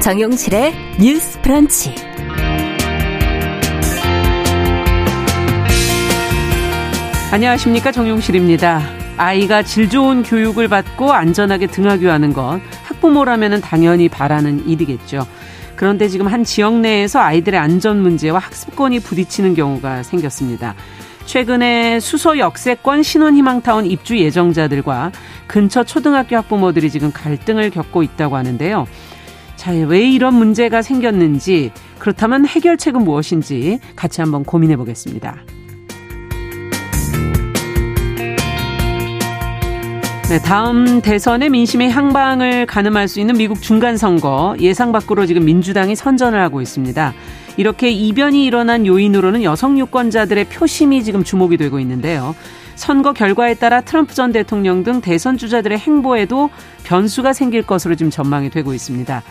정용실의 뉴스 프런치. 안녕하십니까 정용실입니다. 아이가 질 좋은 교육을 받고 안전하게 등하교하는 것 학부모라면 당연히 바라는 일이겠죠. 그런데 지금 한 지역 내에서 아이들의 안전 문제와 학습권이 부딪히는 경우가 생겼습니다. 최근에 수소 역세권 신혼희망타운 입주 예정자들과 근처 초등학교 학부모들이 지금 갈등을 겪고 있다고 하는데요. 자, 왜 이런 문제가 생겼는지, 그렇다면 해결책은 무엇인지 같이 한번 고민해 보겠습니다. 네, 다음 대선의 민심의 향방을 가늠할 수 있는 미국 중간선거 예상 밖으로 지금 민주당이 선전을 하고 있습니다. 이렇게 이변이 일어난 요인으로는 여성 유권자들의 표심이 지금 주목이 되고 있는데요. 선거 결과에 따라 트럼프 전 대통령 등 대선 주자들의 행보에도 변수가 생길 것으로 지금 전망이 되고 있습니다.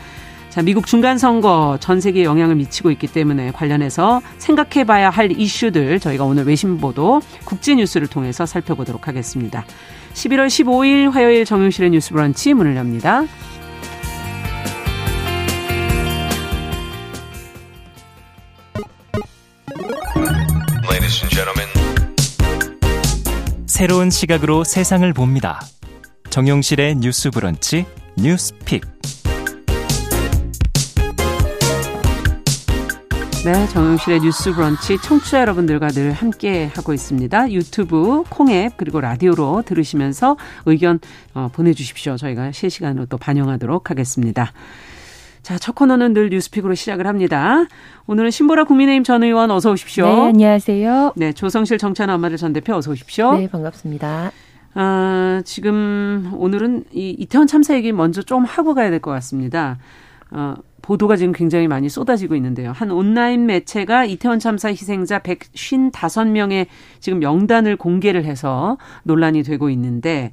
자, 미국 중간 선거 전 세계에 영향을 미치고 있기 때문에 관련해서 생각해 봐야 할 이슈들 저희가 오늘 외신 보도 국제 뉴스를 통해서 살펴보도록 하겠습니다. 11월 15일 화요일 정용실의 뉴스 브런치 문을 엽니다. 새로운 시각으로 세상을 봅니다. 정용실의 뉴스 브런치 뉴스픽. 네, 정용실의 뉴스 브런치 청취자 여러분들과 늘 함께 하고 있습니다. 유튜브, 콩앱 그리고 라디오로 들으시면서 의견 어, 보내주십시오. 저희가 실시간으로 또 반영하도록 하겠습니다. 자, 첫 코너는 늘 뉴스픽으로 시작을 합니다. 오늘은 신보라 국민의힘 전 의원 어서 오십시오. 네, 안녕하세요. 네, 조성실 정찬 엄마들 전 대표 어서 오십시오. 네, 반갑습니다. 아, 지금 오늘은 이 이태원 참사 얘기 먼저 좀 하고 가야 될 것 같습니다. 어, 보도가 지금 굉장히 많이 쏟아지고 있는데요. 한 온라인 매체가 이태원 참사 희생자 155명의 지금 명단을 공개를 해서 논란이 되고 있는데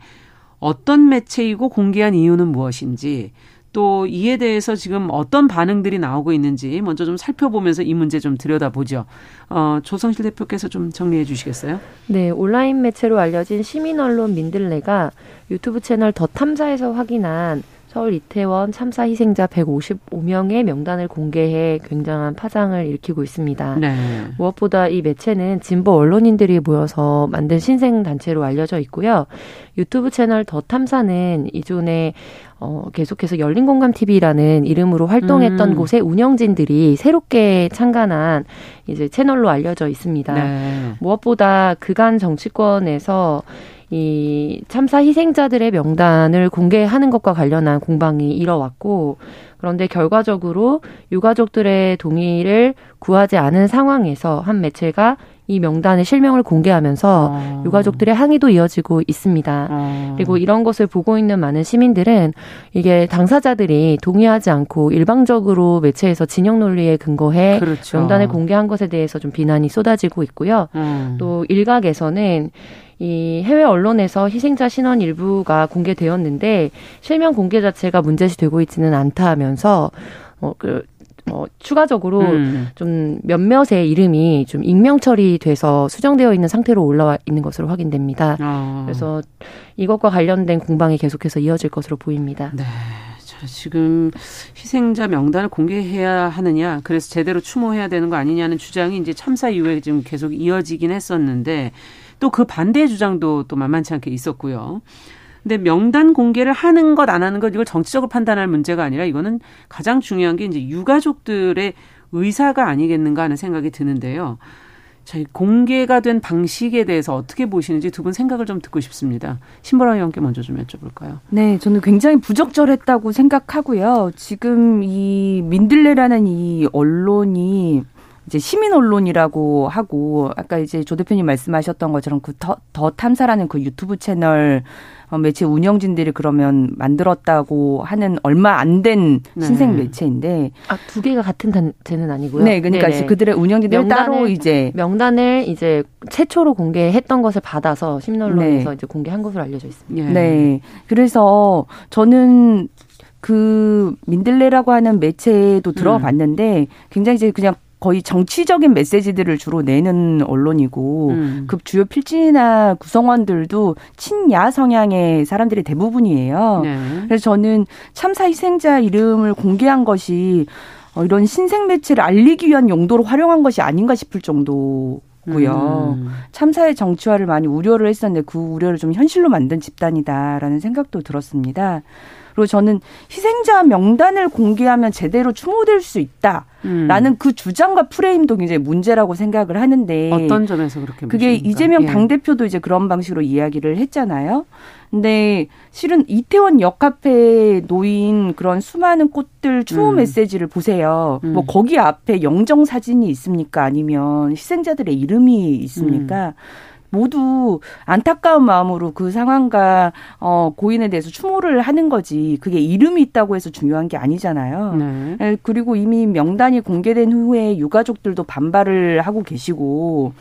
어떤 매체이고 공개한 이유는 무엇인지 또 이에 대해서 지금 어떤 반응들이 나오고 있는지 먼저 좀 살펴보면서 이 문제 좀 들여다보죠. 어, 조성실 대표께서 좀 정리해 주시겠어요? 네, 온라인 매체로 알려진 시민 언론 민들레가 유튜브 채널 더 탐사에서 확인한 서울 이태원 참사 희생자 155명의 명단을 공개해 굉장한 파장을 일으키고 있습니다. 네. 무엇보다 이 매체는 진보 언론인들이 모여서 만든 신생 단체로 알려져 있고요. 유튜브 채널 더 탐사는 이전에 어, 계속해서 열린공감 TV라는 이름으로 활동했던 음. 곳에 운영진들이 새롭게 창간한 이제 채널로 알려져 있습니다. 네. 무엇보다 그간 정치권에서 이 참사 희생자들의 명단을 공개하는 것과 관련한 공방이 이뤄왔고 그런데 결과적으로 유가족들의 동의를 구하지 않은 상황에서 한 매체가 이 명단의 실명을 공개하면서 어. 유가족들의 항의도 이어지고 있습니다. 어. 그리고 이런 것을 보고 있는 많은 시민들은 이게 당사자들이 동의하지 않고 일방적으로 매체에서 진영 논리에 근거해 그렇죠. 명단을 공개한 것에 대해서 좀 비난이 쏟아지고 있고요. 음. 또 일각에서는 이 해외 언론에서 희생자 신원 일부가 공개되었는데 실명 공개 자체가 문제시 되고 있지는 않다 하면서 어그 뭐 추가적으로 음. 좀 몇몇의 이름이 좀 익명 처리돼서 수정되어 있는 상태로 올라와 있는 것으로 확인됩니다. 아. 그래서 이것과 관련된 공방이 계속해서 이어질 것으로 보입니다. 네. 자, 지금 희생자 명단을 공개해야 하느냐, 그래서 제대로 추모해야 되는 거 아니냐는 주장이 이제 참사 이후에 지금 계속 이어지긴 했었는데 또 그 반대 주장도 또 만만치 않게 있었고요. 근데 명단 공개를 하는 것 안 하는 것 이걸 정치적으로 판단할 문제가 아니라 이거는 가장 중요한 게 이제 유가족들의 의사가 아니겠는가 하는 생각이 드는데요. 자, 공개가 된 방식에 대해서 어떻게 보시는지 두 분 생각을 좀 듣고 싶습니다. 신보라 의원께 먼저 좀 여쭤볼까요? 네, 저는 굉장히 부적절했다고 생각하고요. 지금 이 민들레라는 이 언론이 이제 시민 언론이라고 하고 아까 이제 조 대표님 말씀하셨던 것처럼 그더 더 탐사라는 그 유튜브 채널 어, 매체 운영진들이 그러면 만들었다고 하는 얼마 안된 네. 신생 매체인데 아 두 개가 같은 단체는 아니고요. 네, 그러니까 네네. 그들의 운영진들 명 따로 이제 명단을 이제 최초로 공개했던 것을 받아서 신문론에서 네. 이제 공개한 것으로 알려져 있습니다. 네. 네. 그래서 저는 그 민들레라고 하는 매체에도 들어봤는데 음. 굉장히 이제 그냥 거의 정치적인 메시지들을 주로 내는 언론이고 음. 그 주요 필진이나 구성원들도 친야 성향의 사람들이 대부분이에요. 네. 그래서 저는 참사 희생자 이름을 공개한 것이 어, 이런 신생 매체를 알리기 위한 용도로 활용한 것이 아닌가 싶을 정도. 고요. 음. 참사의 정치화를 많이 우려를 했었는데 그 우려를 좀 현실로 만든 집단이다라는 생각도 들었습니다. 그리고 저는 희생자 명단을 공개하면 제대로 추모될 수 있다 라는 음. 그 주장과 프레임도 굉장히 문제라고 생각을 하는데 어떤 점에서 그렇게 그게 보십니까? 이재명 예. 당 대표도 이제 그런 방식으로 이야기를 했잖아요. 근데 실은 이태원 역앞에 놓인 그런 수많은 꽃들 추모 음. 메시지를 보세요. 음. 뭐 거기 앞에 영정 사진이 있습니까? 아니면 희생자들의 이름이 있습니까? 음. 모두 안타까운 마음으로 그 상황과 어, 고인에 대해서 추모를 하는 거지 그게 이름이 있다고 해서 중요한 게 아니잖아요. 네. 예, 그리고 이미 명단이 공개된 후에 유가족들도 반발을 하고 계시고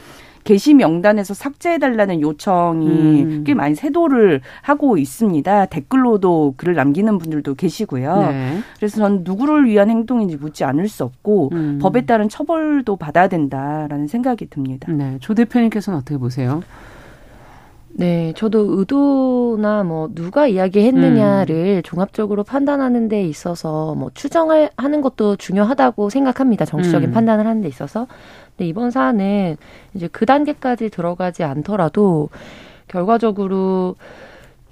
게시 명단에서 삭제해달라는 요청이 음. 꽤 많이 세도를 하고 있습니다. 댓글로도 글을 남기는 분들도 계시고요. 네. 그래서 저는 누구를 위한 행동인지 묻지 않을 수 없고 음. 법에 따른 처벌도 받아야 된다라는 생각이 듭니다. 네. 조 대표님께서는 어떻게 보세요? 네, 저도 의도나 뭐 누가 이야기했느냐를 음. 종합적으로 판단하는 데 있어서 뭐 추정을 하는 것도 중요하다고 생각합니다. 정치적인 음. 판단을 하는 데 있어서. 근데 이번 사안은 이제 그 단계까지 들어가지 않더라도 결과적으로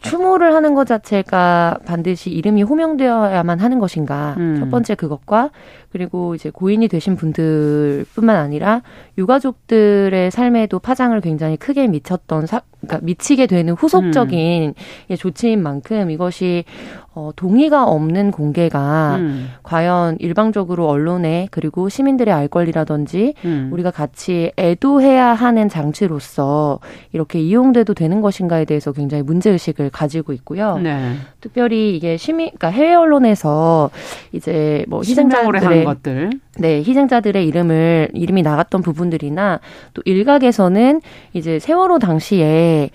추모를 하는 것 자체가 반드시 이름이 호명되어야만 하는 것인가. 음. 첫 번째 그것과 그리고 이제 고인이 되신 분들뿐만 아니라 유가족들의 삶에도 파장을 굉장히 크게 미쳤던 사, 그러니까 미치게 되는 후속적인 음. 조치인 만큼 이것이 어, 동의가 없는 공개가 음. 과연 일방적으로 언론에 그리고 시민들의 알 권리라든지 음. 우리가 같이 애도해야 하는 장치로서 이렇게 이용돼도 되는 것인가에 대해서 굉장히 문제 의식을 가지고 있고요. 네. 특별히 이게 시민, 그러니까 해외 언론에서 이제 뭐 희생자들의 것들. 네, 희생자들의 이름을 이름이 나갔던 부분들이나 또 일각에서는 이제 세월호 당시에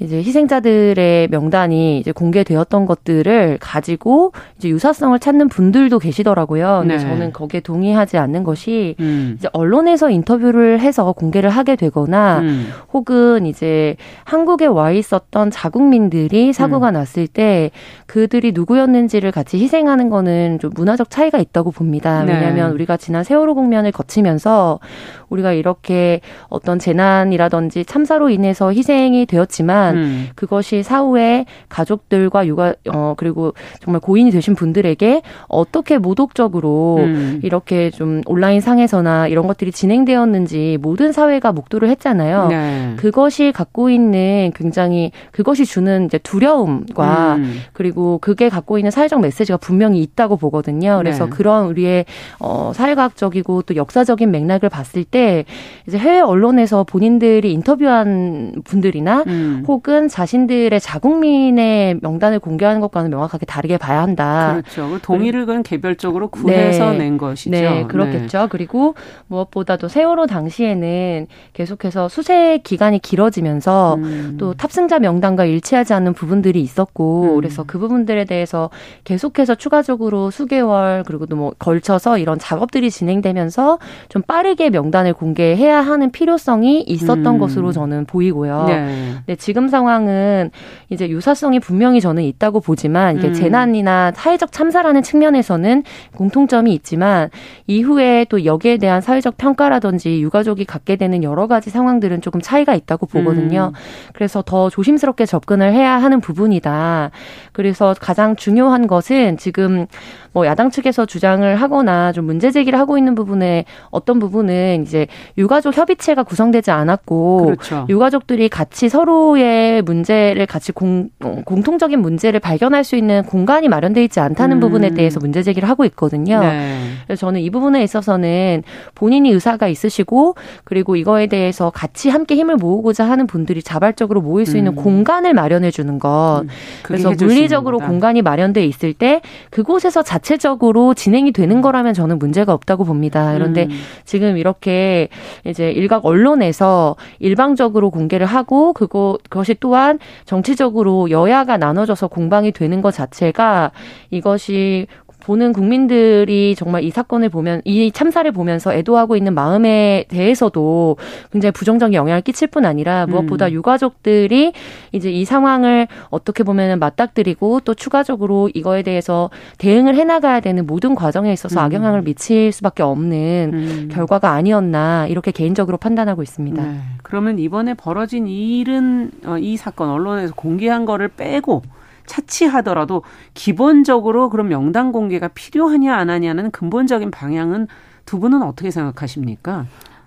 이제 희생자들의 명단이 이제 공개되었던 것들을 가지고 이제 유사성을 찾는 분들도 계시더라고요. 근데 네. 저는 거기에 동의하지 않는 것이 음. 이제 언론에서 인터뷰를 해서 공개를 하게 되거나 음. 혹은 이제 한국에 와 있었던 자국민들이 사고가 음. 났을 때 그들이 누구였는지를 같이 희생하는 거는 좀 문화적 차이가 있다고 봅니다. 네. 왜냐하면 우리가 지난 세월호 국면을 거치면서 우리가 이렇게 어떤 재난이라든지 참사로 인해서 희생이 되었지만 음. 그것이 사후에 가족들과 육아 어 그리고 정말 고인이 되신 분들에게 어떻게 모독적으로 음. 이렇게 좀 온라인 상에서나 이런 것들이 진행되었는지 모든 사회가 목도를 했잖아요. 네. 그것이 갖고 있는 굉장히 그것이 주는 이제 두려움과 음. 그리고 그게 갖고 있는 사회적 메시지가 분명히 있다고 보거든요. 그래서 네. 그런 우리의 어 사회과학적이고 또 역사적인 맥락을 봤을 때때 이제 해외 언론에서 본인들이 인터뷰한 분들이나 음. 혹은 자신들의 자국민의 명단을 공개하는 것과는 명확하게 다르게 봐야 한다. 그렇죠. 동의를 그건 개별적으로 구해서 네. 낸 것이죠. 네, 그렇겠죠. 네. 그리고 무엇보다도 세월호 당시에는 계속해서 수색 기간이 길어지면서 음. 또 탑승자 명단과 일치하지 않는 부분들이 있었고 음. 그래서 그 부분들에 대해서 계속해서 추가적으로 수개월 그리고 또 뭐 걸쳐서 이런 작업들이 진행되면서 좀 빠르게 명단을 명단을 공개해야 하는 필요성이 있었던 음. 것으로 저는 보이고요. 네. 네, 지금 상황은 이제 유사성이 분명히 저는 있다고 보지만 이게 음. 재난이나 사회적 참사라는 측면에서는 공통점이 있지만 이후에 또 여기에 대한 사회적 평가라든지 유가족이 갖게 되는 여러 가지 상황들은 조금 차이가 있다고 보거든요. 음. 그래서 더 조심스럽게 접근을 해야 하는 부분이다. 그래서 가장 중요한 것은 지금 뭐 야당 측에서 주장을 하거나 좀 문제 제기를 하고 있는 부분에 어떤 부분은 이제 유가족 협의체가 구성되지 않았고 그렇죠. 유가족들이 같이 서로의 문제를 같이 공, 어, 공통적인 문제를 발견할 수 있는 공간이 마련돼 있지 않다는 음. 부분에 대해서 문제 제기를 하고 있거든요. 네. 그래서 저는 이 부분에 있어서는 본인이 의사가 있으시고 그리고 이거에 대해서 같이 함께 힘을 모으고자 하는 분들이 자발적으로 모일 수 있는 음. 공간을 마련해 주는 것. 음. 그래서 물리적으로 공간이 마련돼 있을 때 그곳에서 자 자체적으로 진행이 되는 음. 거라면 저는 문제가 없다고 봅니다. 그런데 음. 지금 이렇게 이제 일각 언론에서 일방적으로 공개를 하고 그거 그 것이 또한 정치적으로 여야가 나눠져서 공방이 되는 것 자체가 이것이 보는 국민들이 정말 이 사건을 보면 이 참사를 보면서 애도하고 있는 마음에 대해서도 굉장히 부정적인 영향을 끼칠 뿐 아니라 무엇보다 음. 유가족들이 이제 이 상황을 어떻게 보면 맞닥뜨리고 또 추가적으로 이거에 대해서 대응을 해나가야 되는 모든 과정에 있어서 음. 악영향을 미칠 수밖에 없는 음. 결과가 아니었나 이렇게 개인적으로 판단하고 있습니다. 네. 그러면 이번에 벌어진 일은 어, 이 사건 언론에서 공개한 거를 빼고 차치하더라도 기본적으로 그런 명단 공개가 필요하냐 안 하냐는 근본적인 방향은 두 분은 어떻게 생각하십니까?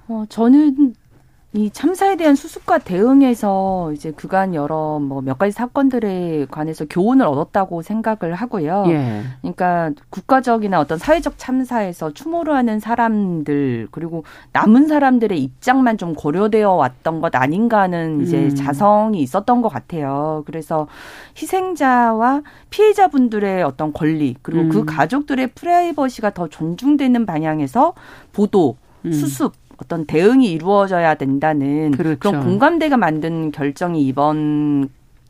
어, 저는 이 참사에 대한 수습과 대응에서 이제 그간 여러 뭐 몇 가지 사건들에 관해서 교훈을 얻었다고 생각을 하고요. 예. 그러니까 국가적이나 어떤 사회적 참사에서 추모를 하는 사람들 그리고 남은 사람들의 입장만 좀 고려되어 왔던 것 아닌가 하는 이제 음. 자성이 있었던 것 같아요. 그래서 희생자와 피해자분들의 어떤 권리 그리고 그 음. 그 가족들의 프라이버시가 더 존중되는 방향에서 보도, 음. 수습 어떤 대응이 이루어져야 된다는 그렇죠. 그런 공감대가 만든 결정이 이번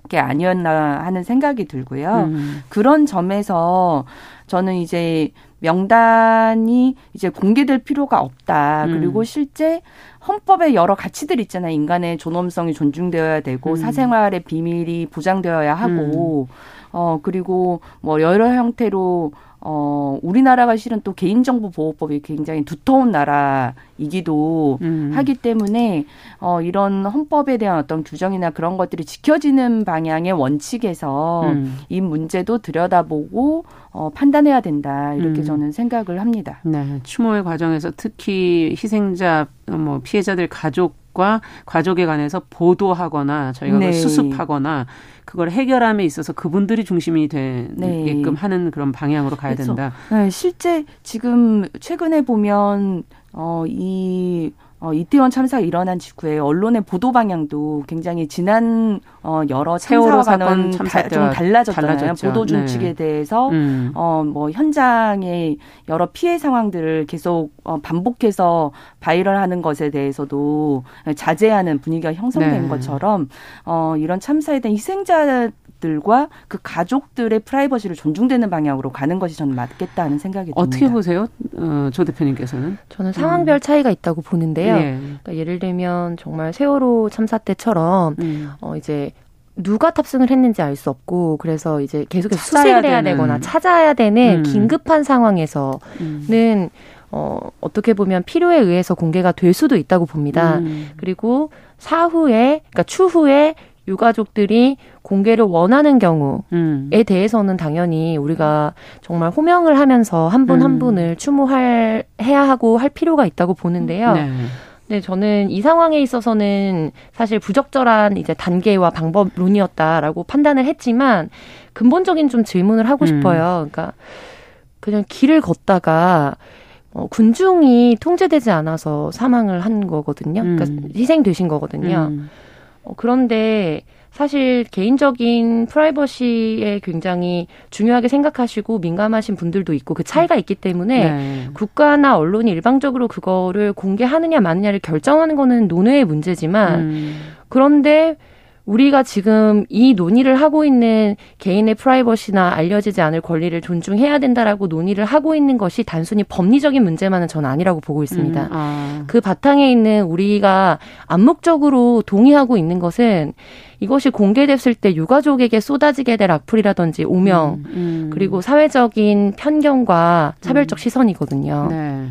게 아니었나 하는 생각이 들고요. 음. 그런 점에서 저는 이제 명단이 이제 공개될 필요가 없다. 음. 그리고 실제 헌법에 여러 가치들 있잖아요. 인간의 존엄성이 존중되어야 되고 음. 사생활의 비밀이 보장되어야 하고 음. 어 그리고 뭐 여러 형태로 어, 우리나라가 실은 또 개인정보 보호법이 굉장히 두터운 나라이기도 음. 하기 때문에 어, 이런 헌법에 대한 어떤 규정이나 그런 것들이 지켜지는 방향의 원칙에서 음. 이 문제도 들여다보고 어, 판단해야 된다 이렇게 음. 저는 생각을 합니다. 네, 추모의 과정에서 특히 희생자 뭐 피해자들 가족 과 가족에 관해서 보도하거나 저희가 네. 수습하거나 그걸 해결함에 있어서 그분들이 중심이 되게끔 네. 하는 그런 방향으로 가야 그래서, 된다. 네, 실제 지금 최근에 보면 어 이 어, 이태원 참사가 일어난 직후에 언론의 보도 방향도 굉장히 지난 어, 여러 참사와 사건 참사 좀 달라졌잖아요. 달라졌죠. 보도 중칙에 네. 대해서 음. 어, 뭐 현장의 여러 피해 상황들을 계속 어, 반복해서 바이럴하는 것에 대해서도 자제하는 분위기가 형성된 네. 것처럼 어, 이런 참사에 대한 희생자 들과 그 가족들의 프라이버시를 존중되는 방향으로 가는 것이 저는 맞겠다는 생각이 듭니다. 어떻게 보세요, 어, 조 대표님께서는? 저는 상황별 음. 차이가 있다고 보는데요. 예. 그러니까 예를 들면 정말 세월호 참사 때처럼 음. 어, 이제 누가 탑승을 했는지 알 수 없고 그래서 이제 계속해서 수색을 해야 되는. 되거나 찾아야 되는 음. 긴급한 상황에서는 음. 어, 어떻게 보면 필요에 의해서 공개가 될 수도 있다고 봅니다. 음. 그리고 사후에, 그러니까 추후에 유가족들이 공개를 원하는 경우에 음. 대해서는 당연히 우리가 정말 호명을 하면서 한 분한 한 음. 분을 추모할 해야 하고 할 필요가 있다고 보는데요. 네. 네, 저는 이 상황에 있어서는 사실 부적절한 이제 단계와 방법론이었다라고 판단을 했지만 근본적인 좀 질문을 하고 음. 싶어요. 그러니까 그냥 길을 걷다가 어, 군중이 통제되지 않아서 사망을 한 거거든요. 그러니까 음. 희생되신 거거든요. 음. 어, 그런데 사실 개인적인 프라이버시에 굉장히 중요하게 생각하시고 민감하신 분들도 있고 그 차이가 있기 때문에 네. 국가나 언론이 일방적으로 그거를 공개하느냐 마느냐를 결정하는 거는 논의의 문제지만 음. 그런데 우리가 지금 이 논의를 하고 있는 개인의 프라이버시나 알려지지 않을 권리를 존중해야 된다라고 논의를 하고 있는 것이 단순히 법리적인 문제만은 전 아니라고 보고 있습니다. 음, 아. 그 바탕에 있는 우리가 암묵적으로 동의하고 있는 것은 이것이 공개됐을 때 유가족에게 쏟아지게 될 악플이라든지 오명 음, 음. 그리고 사회적인 편견과 차별적 음. 시선이거든요. 네.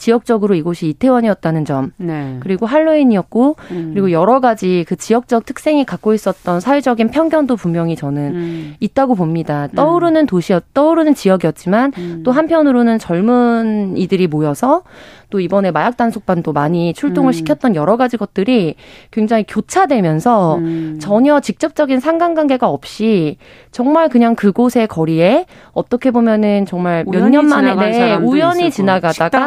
지역적으로 이곳이 이태원이었다는 점, 네. 그리고 할로윈이었고, 음. 그리고 여러 가지 그 지역적 특성이 갖고 있었던 사회적인 편견도 분명히 저는 음. 있다고 봅니다. 음. 떠오르는 도시였, 떠오르는 지역이었지만 음. 또 한편으로는 젊은 이들이 모여서 또 이번에 마약 단속반도 많이 출동을 음. 시켰던 여러 가지 것들이 굉장히 교차되면서 음. 전혀 직접적인 상관관계가 없이 정말 그냥 그곳의 거리에 어떻게 보면은 정말 몇 년 만에 네, 우연히 지나가다가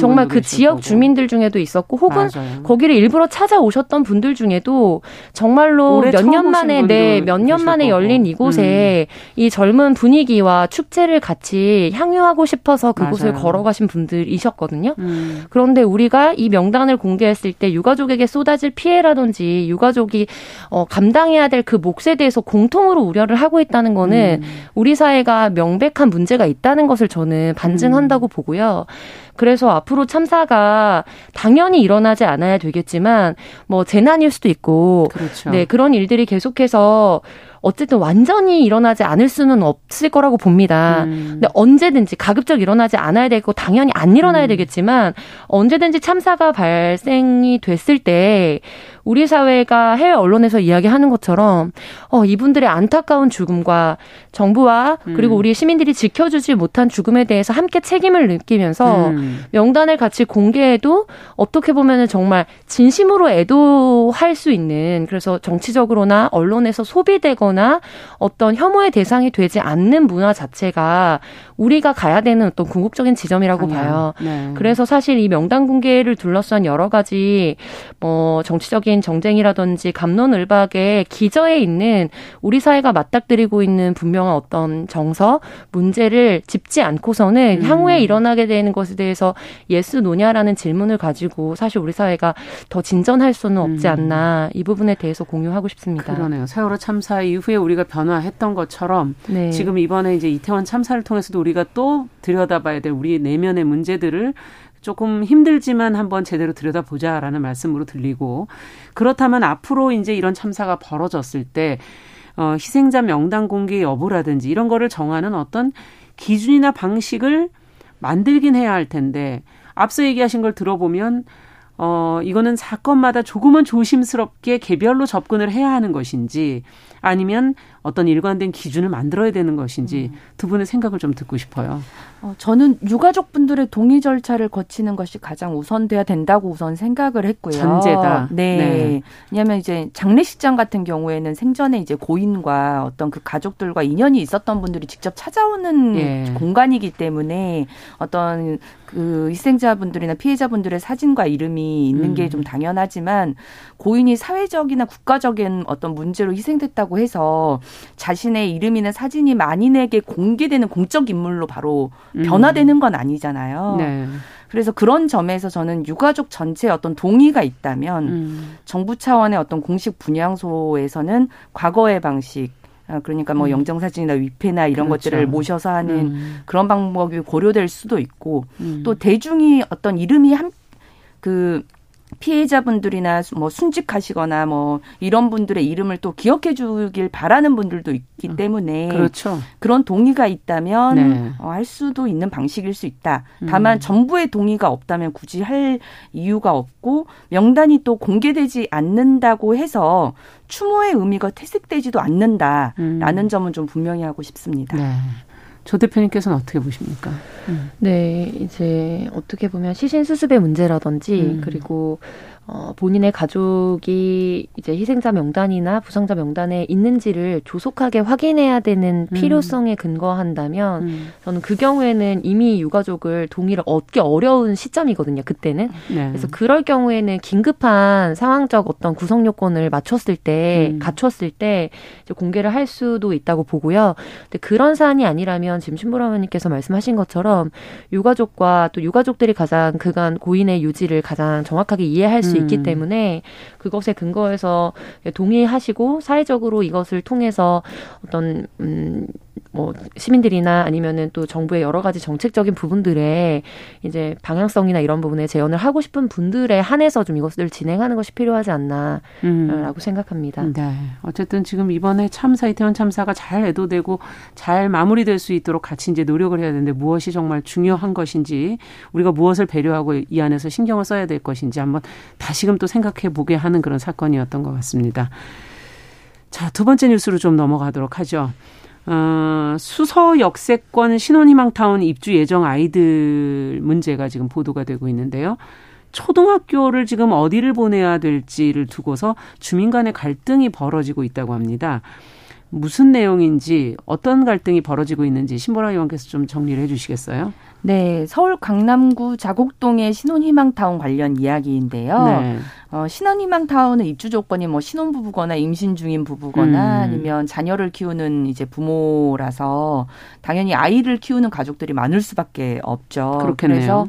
정말 그 지역 거고. 주민들 중에도 있었고 혹은 맞아요. 거기를 일부러 찾아오셨던 분들 중에도 정말로 몇 년 만에 네, 몇 년 만에 열린 이곳에 음. 이 젊은 분위기와 축제를 같이 향유하고 싶어서 그곳을 맞아요. 걸어가신 분들이셨거든요. 음. 그런데 우리가 이 명단을 공개했을 때 유가족에게 쏟아질 피해라든지 유가족이 어, 감당해야 될 그 몫에 대해서 공통으로 우려를 하고 있다는 거는 음. 우리 사회가 명백한 문제가 있다는 것을 저는 반증한다고 음. 보고요. 그래서 앞으로 참사가 당연히 일어나지 않아야 되겠지만 뭐 재난일 수도 있고 그렇죠. 네 그런 일들이 계속해서 어쨌든 완전히 일어나지 않을 수는 없을 거라고 봅니다. 음. 근데 언제든지 가급적 일어나지 않아야 되고 당연히 안 일어나야 음. 되겠지만 언제든지 참사가 발생이 됐을 때 우리 사회가 해외 언론에서 이야기하는 것처럼 어 이분들의 안타까운 죽음과 정부와 그리고 음. 우리 시민들이 지켜주지 못한 죽음에 대해서 함께 책임을 느끼면서 음. 명단을 같이 공개해도 어떻게 보면은 정말 진심으로 애도할 수 있는 그래서 정치적으로나 언론에서 소비되거나 어떤 혐오의 대상이 되지 않는 문화 자체가 우리가 가야 되는 어떤 궁극적인 지점이라고 아니요. 봐요. 네. 그래서 사실 이 명단 공개를 둘러싼 여러 가지 뭐 정치적인 정쟁이라든지 갑론을박의 기저에 있는 우리 사회가 맞닥뜨리고 있는 분명한 어떤 정서 문제를 짚지 않고서는 음. 향후에 일어나게 되는 것에 대해서 yes no냐라는 질문을 가지고 사실 우리 사회가 더 진전할 수는 없지 음. 않나 이 부분에 대해서 공유하고 싶습니다. 그러네요. 세월호 참사 이후 에 우리가 변화했던 것처럼 네. 지금 이번에 이제 이태원 참사를 통해서도 우리가 또 들여다봐야 될 우리 내면의 문제들을 조금 힘들지만 한번 제대로 들여다보자라는 말씀으로 들리고 그렇다면 앞으로 이제 이런 참사가 벌어졌을 때 어, 희생자 명단 공개 여부라든지 이런 거를 정하는 어떤 기준이나 방식을 만들긴 해야 할 텐데 앞서 얘기하신 걸 들어보면 어, 이거는 사건마다 조금은 조심스럽게 개별로 접근을 해야 하는 것인지 아니면 어떤 일관된 기준을 만들어야 되는 것인지 음. 두 분의 생각을 좀 듣고 싶어요. 어, 저는 유가족분들의 동의 절차를 거치는 것이 가장 우선돼야 된다고 우선 생각을 했고요. 전제다. 네. 네. 왜냐하면 이제 장례식장 같은 경우에는 생전에 이제 고인과 어떤 그 가족들과 인연이 있었던 분들이 직접 찾아오는 예. 공간이기 때문에 어떤 그 희생자분들이나 피해자분들의 사진과 이름이 있는 음. 게좀 당연하지만 고인이 사회적이나 국가적인 어떤 문제로 희생됐다고 해서 자신의 이름이나 사진이 만인에게 공개되는 공적 인물로 바로 음. 변화되는 건 아니잖아요. 네. 그래서 그런 점에서 저는 유가족 전체의 어떤 동의가 있다면 음. 정부 차원의 어떤 공식 분향소에서는 과거의 방식 아, 그러니까 뭐 음. 영정 사진이나 위패나 이런 그렇죠. 것들을 모셔서 하는 음. 그런 방법이 고려될 수도 있고 음. 또 대중이 어떤 이름이 한 그 피해자분들이나 뭐 순직하시거나 뭐 이런 분들의 이름을 또 기억해 주길 바라는 분들도 있기 음. 때문에 그렇죠. 그런 동의가 있다면 네. 어, 할 수도 있는 방식일 수 있다. 다만 음. 정부의 동의가 없다면 굳이 할 이유가 없고 명단이 또 공개되지 않는다고 해서 추모의 의미가 퇴색되지도 않는다라는 음. 점은 좀 분명히 하고 싶습니다. 네. 조 대표님께서는 어떻게 보십니까? 음. 네, 이제 어떻게 보면 시신 수습의 문제라든지 음. 그리고 어, 본인의 가족이 이제 희생자 명단이나 부상자 명단에 있는지를 조속하게 확인해야 되는 음. 필요성에 음. 근거한다면 음. 저는 그 경우에는 이미 유가족을 동의를 얻기 어려운 시점이거든요. 그때는. 네. 그래서 그럴 경우에는 긴급한 상황적 어떤 구성 요건을 맞췄을 때 음. 갖췄을 때 이제 공개를 할 수도 있다고 보고요. 근데 그런 사안이 아니라면 지금 신부라님께서 말씀하신 것처럼 유가족과 또 유가족들이 가장 그간 고인의 유지를 가장 정확하게 이해할 수 음. 있기 때문에 그것에 근거해서 동의하시고 사회적으로 이것을 통해서 어떤 음, 뭐 시민들이나 아니면은 또 정부의 여러 가지 정책적인 부분들에 이제 방향성이나 이런 부분에 제언을 하고 싶은 분들에 한해서 좀 이것을 진행하는 것이 필요하지 않나라고 음. 생각합니다. 네. 어쨌든 지금 이번에 참사 이태원 참사가 잘 애도되고 잘 마무리될 수 있도록 같이 이제 노력을 해야 되는데 무엇이 정말 중요한 것인지 우리가 무엇을 배려하고 이 안에서 신경을 써야 될 것인지 한번 다시금 또 생각해 보게 하는 그런 사건이었던 것 같습니다. 자, 두 번째 뉴스로 좀 넘어가도록 하죠. 어, 수서 역세권 신혼희망타운 입주 예정 아이들 문제가 지금 보도가 되고 있는데요. 초등학교를 지금 어디를 보내야 될지를 두고서 주민 간의 갈등이 벌어지고 있다고 합니다. 무슨 내용인지 어떤 갈등이 벌어지고 있는지 신보라 의원께서 좀 정리를 해주시겠어요? 네, 서울 강남구 자곡동의 신혼희망타운 관련 이야기인데요. 네. 어, 신혼희망타운은 입주 조건이 뭐 신혼부부거나 임신 중인 부부거나 음. 아니면 자녀를 키우는 이제 부모라서 당연히 아이를 키우는 가족들이 많을 수밖에 없죠. 그렇겠네요. 그래서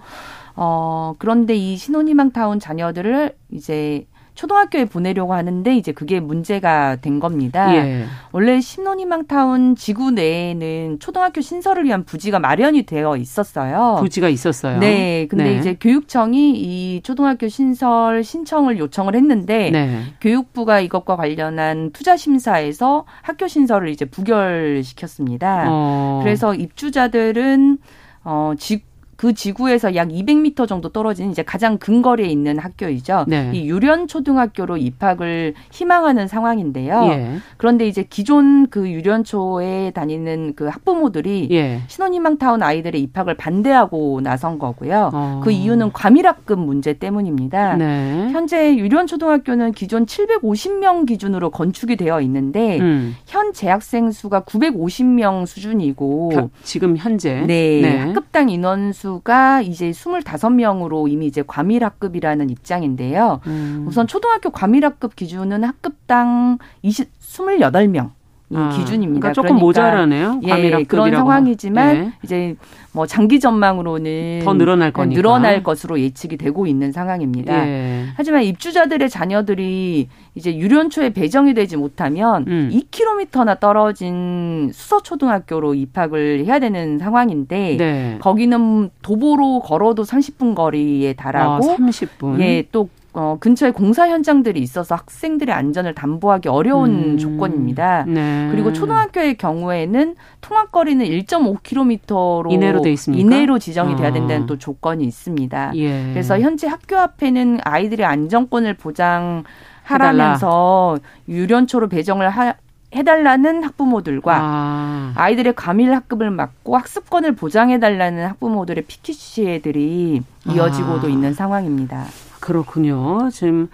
어, 그런데 이 신혼희망타운 자녀들을 이제 초등학교에 보내려고 하는데 이제 그게 문제가 된 겁니다. 예. 원래 신혼희망타운 지구 내에는 초등학교 신설을 위한 부지가 마련이 되어 있었어요. 부지가 있었어요. 네. 근데 네. 이제 교육청이 이 초등학교 신설 신청을 요청을 했는데 네. 교육부가 이것과 관련한 투자 심사에서 학교 신설을 이제 부결시켰습니다. 어. 그래서 입주자들은 어, 지, 그 지구에서 약 200m 정도 떨어진 이제 가장 근거리에 있는 학교이죠. 네. 이 유련 초등학교로 입학을 희망하는 상황인데요. 예. 그런데 이제 기존 그 유련초에 다니는 그 학부모들이 예. 신혼희망 타운 아이들의 입학을 반대하고 나선 거고요. 어. 그 이유는 과밀학급 문제 때문입니다. 네. 현재 유련 초등학교는 기존 750명 기준으로 건축이 되어 있는데 음. 현 재학생 수가 950명 수준이고 지금 현재 네, 네. 학급당 인원 수 수가 이제 25명으로 이미 이제 과밀학급이라는 입장인데요. 음. 우선 초등학교 과밀학급 기준은 학급당 20, 28명. 아, 기준입니다. 그러니까 조금 그러니까, 모자라네요. 예, 그런 상황이지만 예. 이제 뭐 장기 전망으로는 더 늘어날 거니까 늘어날 것으로 예측이 되고 있는 상황입니다. 예. 하지만 입주자들의 자녀들이 이제 유련초에 배정이 되지 못하면 음. 2km나 떨어진 수서 초등학교로 입학을 해야 되는 상황인데 네. 거기는 도보로 걸어도 30분 거리에 달하고 아, 30분. 예, 또 어, 근처에 공사 현장들이 있어서 학생들의 안전을 담보하기 어려운 음. 조건입니다. 네. 그리고 초등학교의 경우에는 통학거리는 1.5km로 이내로 돼 있습니까? 이내로 지정이 돼야 된다는 아. 또 조건이 있습니다. 예. 그래서 현재 학교 앞에는 아이들의 안전권을 보장하라면서 유련초로 배정을 하, 해달라는 학부모들과 아. 이들의 과밀 학급을 막고 학습권을 보장해달라는 학부모들의 피켓 시위들이 이어지고도 아. 있는 상황입니다. 그렇군요. 지금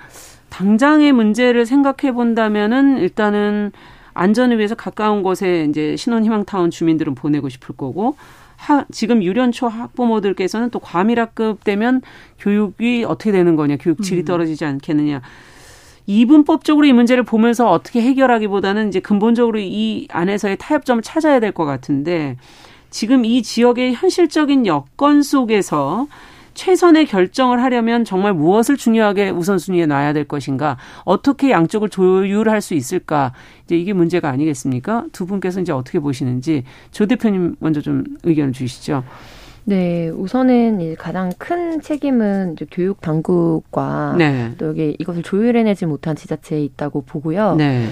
당장의 문제를 생각해 본다면은 일단은 안전을 위해서 가까운 곳에 이제 신혼희망타운 주민들은 보내고 싶을 거고 하, 지금 유련초 학부모들께서는 또 과밀학급 되면 교육이 어떻게 되는 거냐, 교육 질이 음. 떨어지지 않겠느냐. 이분법적으로 이 문제를 보면서 어떻게 해결하기보다는 이제 근본적으로 이 안에서의 타협점을 찾아야 될 것 같은데 지금 이 지역의 현실적인 여건 속에서 최선의 결정을 하려면 정말 무엇을 중요하게 우선순위에 놔야 될 것인가, 어떻게 양쪽을 조율할 수 있을까, 이제 이게 문제가 아니겠습니까? 두 분께서 이제 어떻게 보시는지 조 대표님 먼저 좀 의견을 주시죠. 네, 우선은 가장 큰 책임은 이제 교육 당국과 네. 또 여기 이것을 조율해내지 못한 지자체에 있다고 보고요. 네.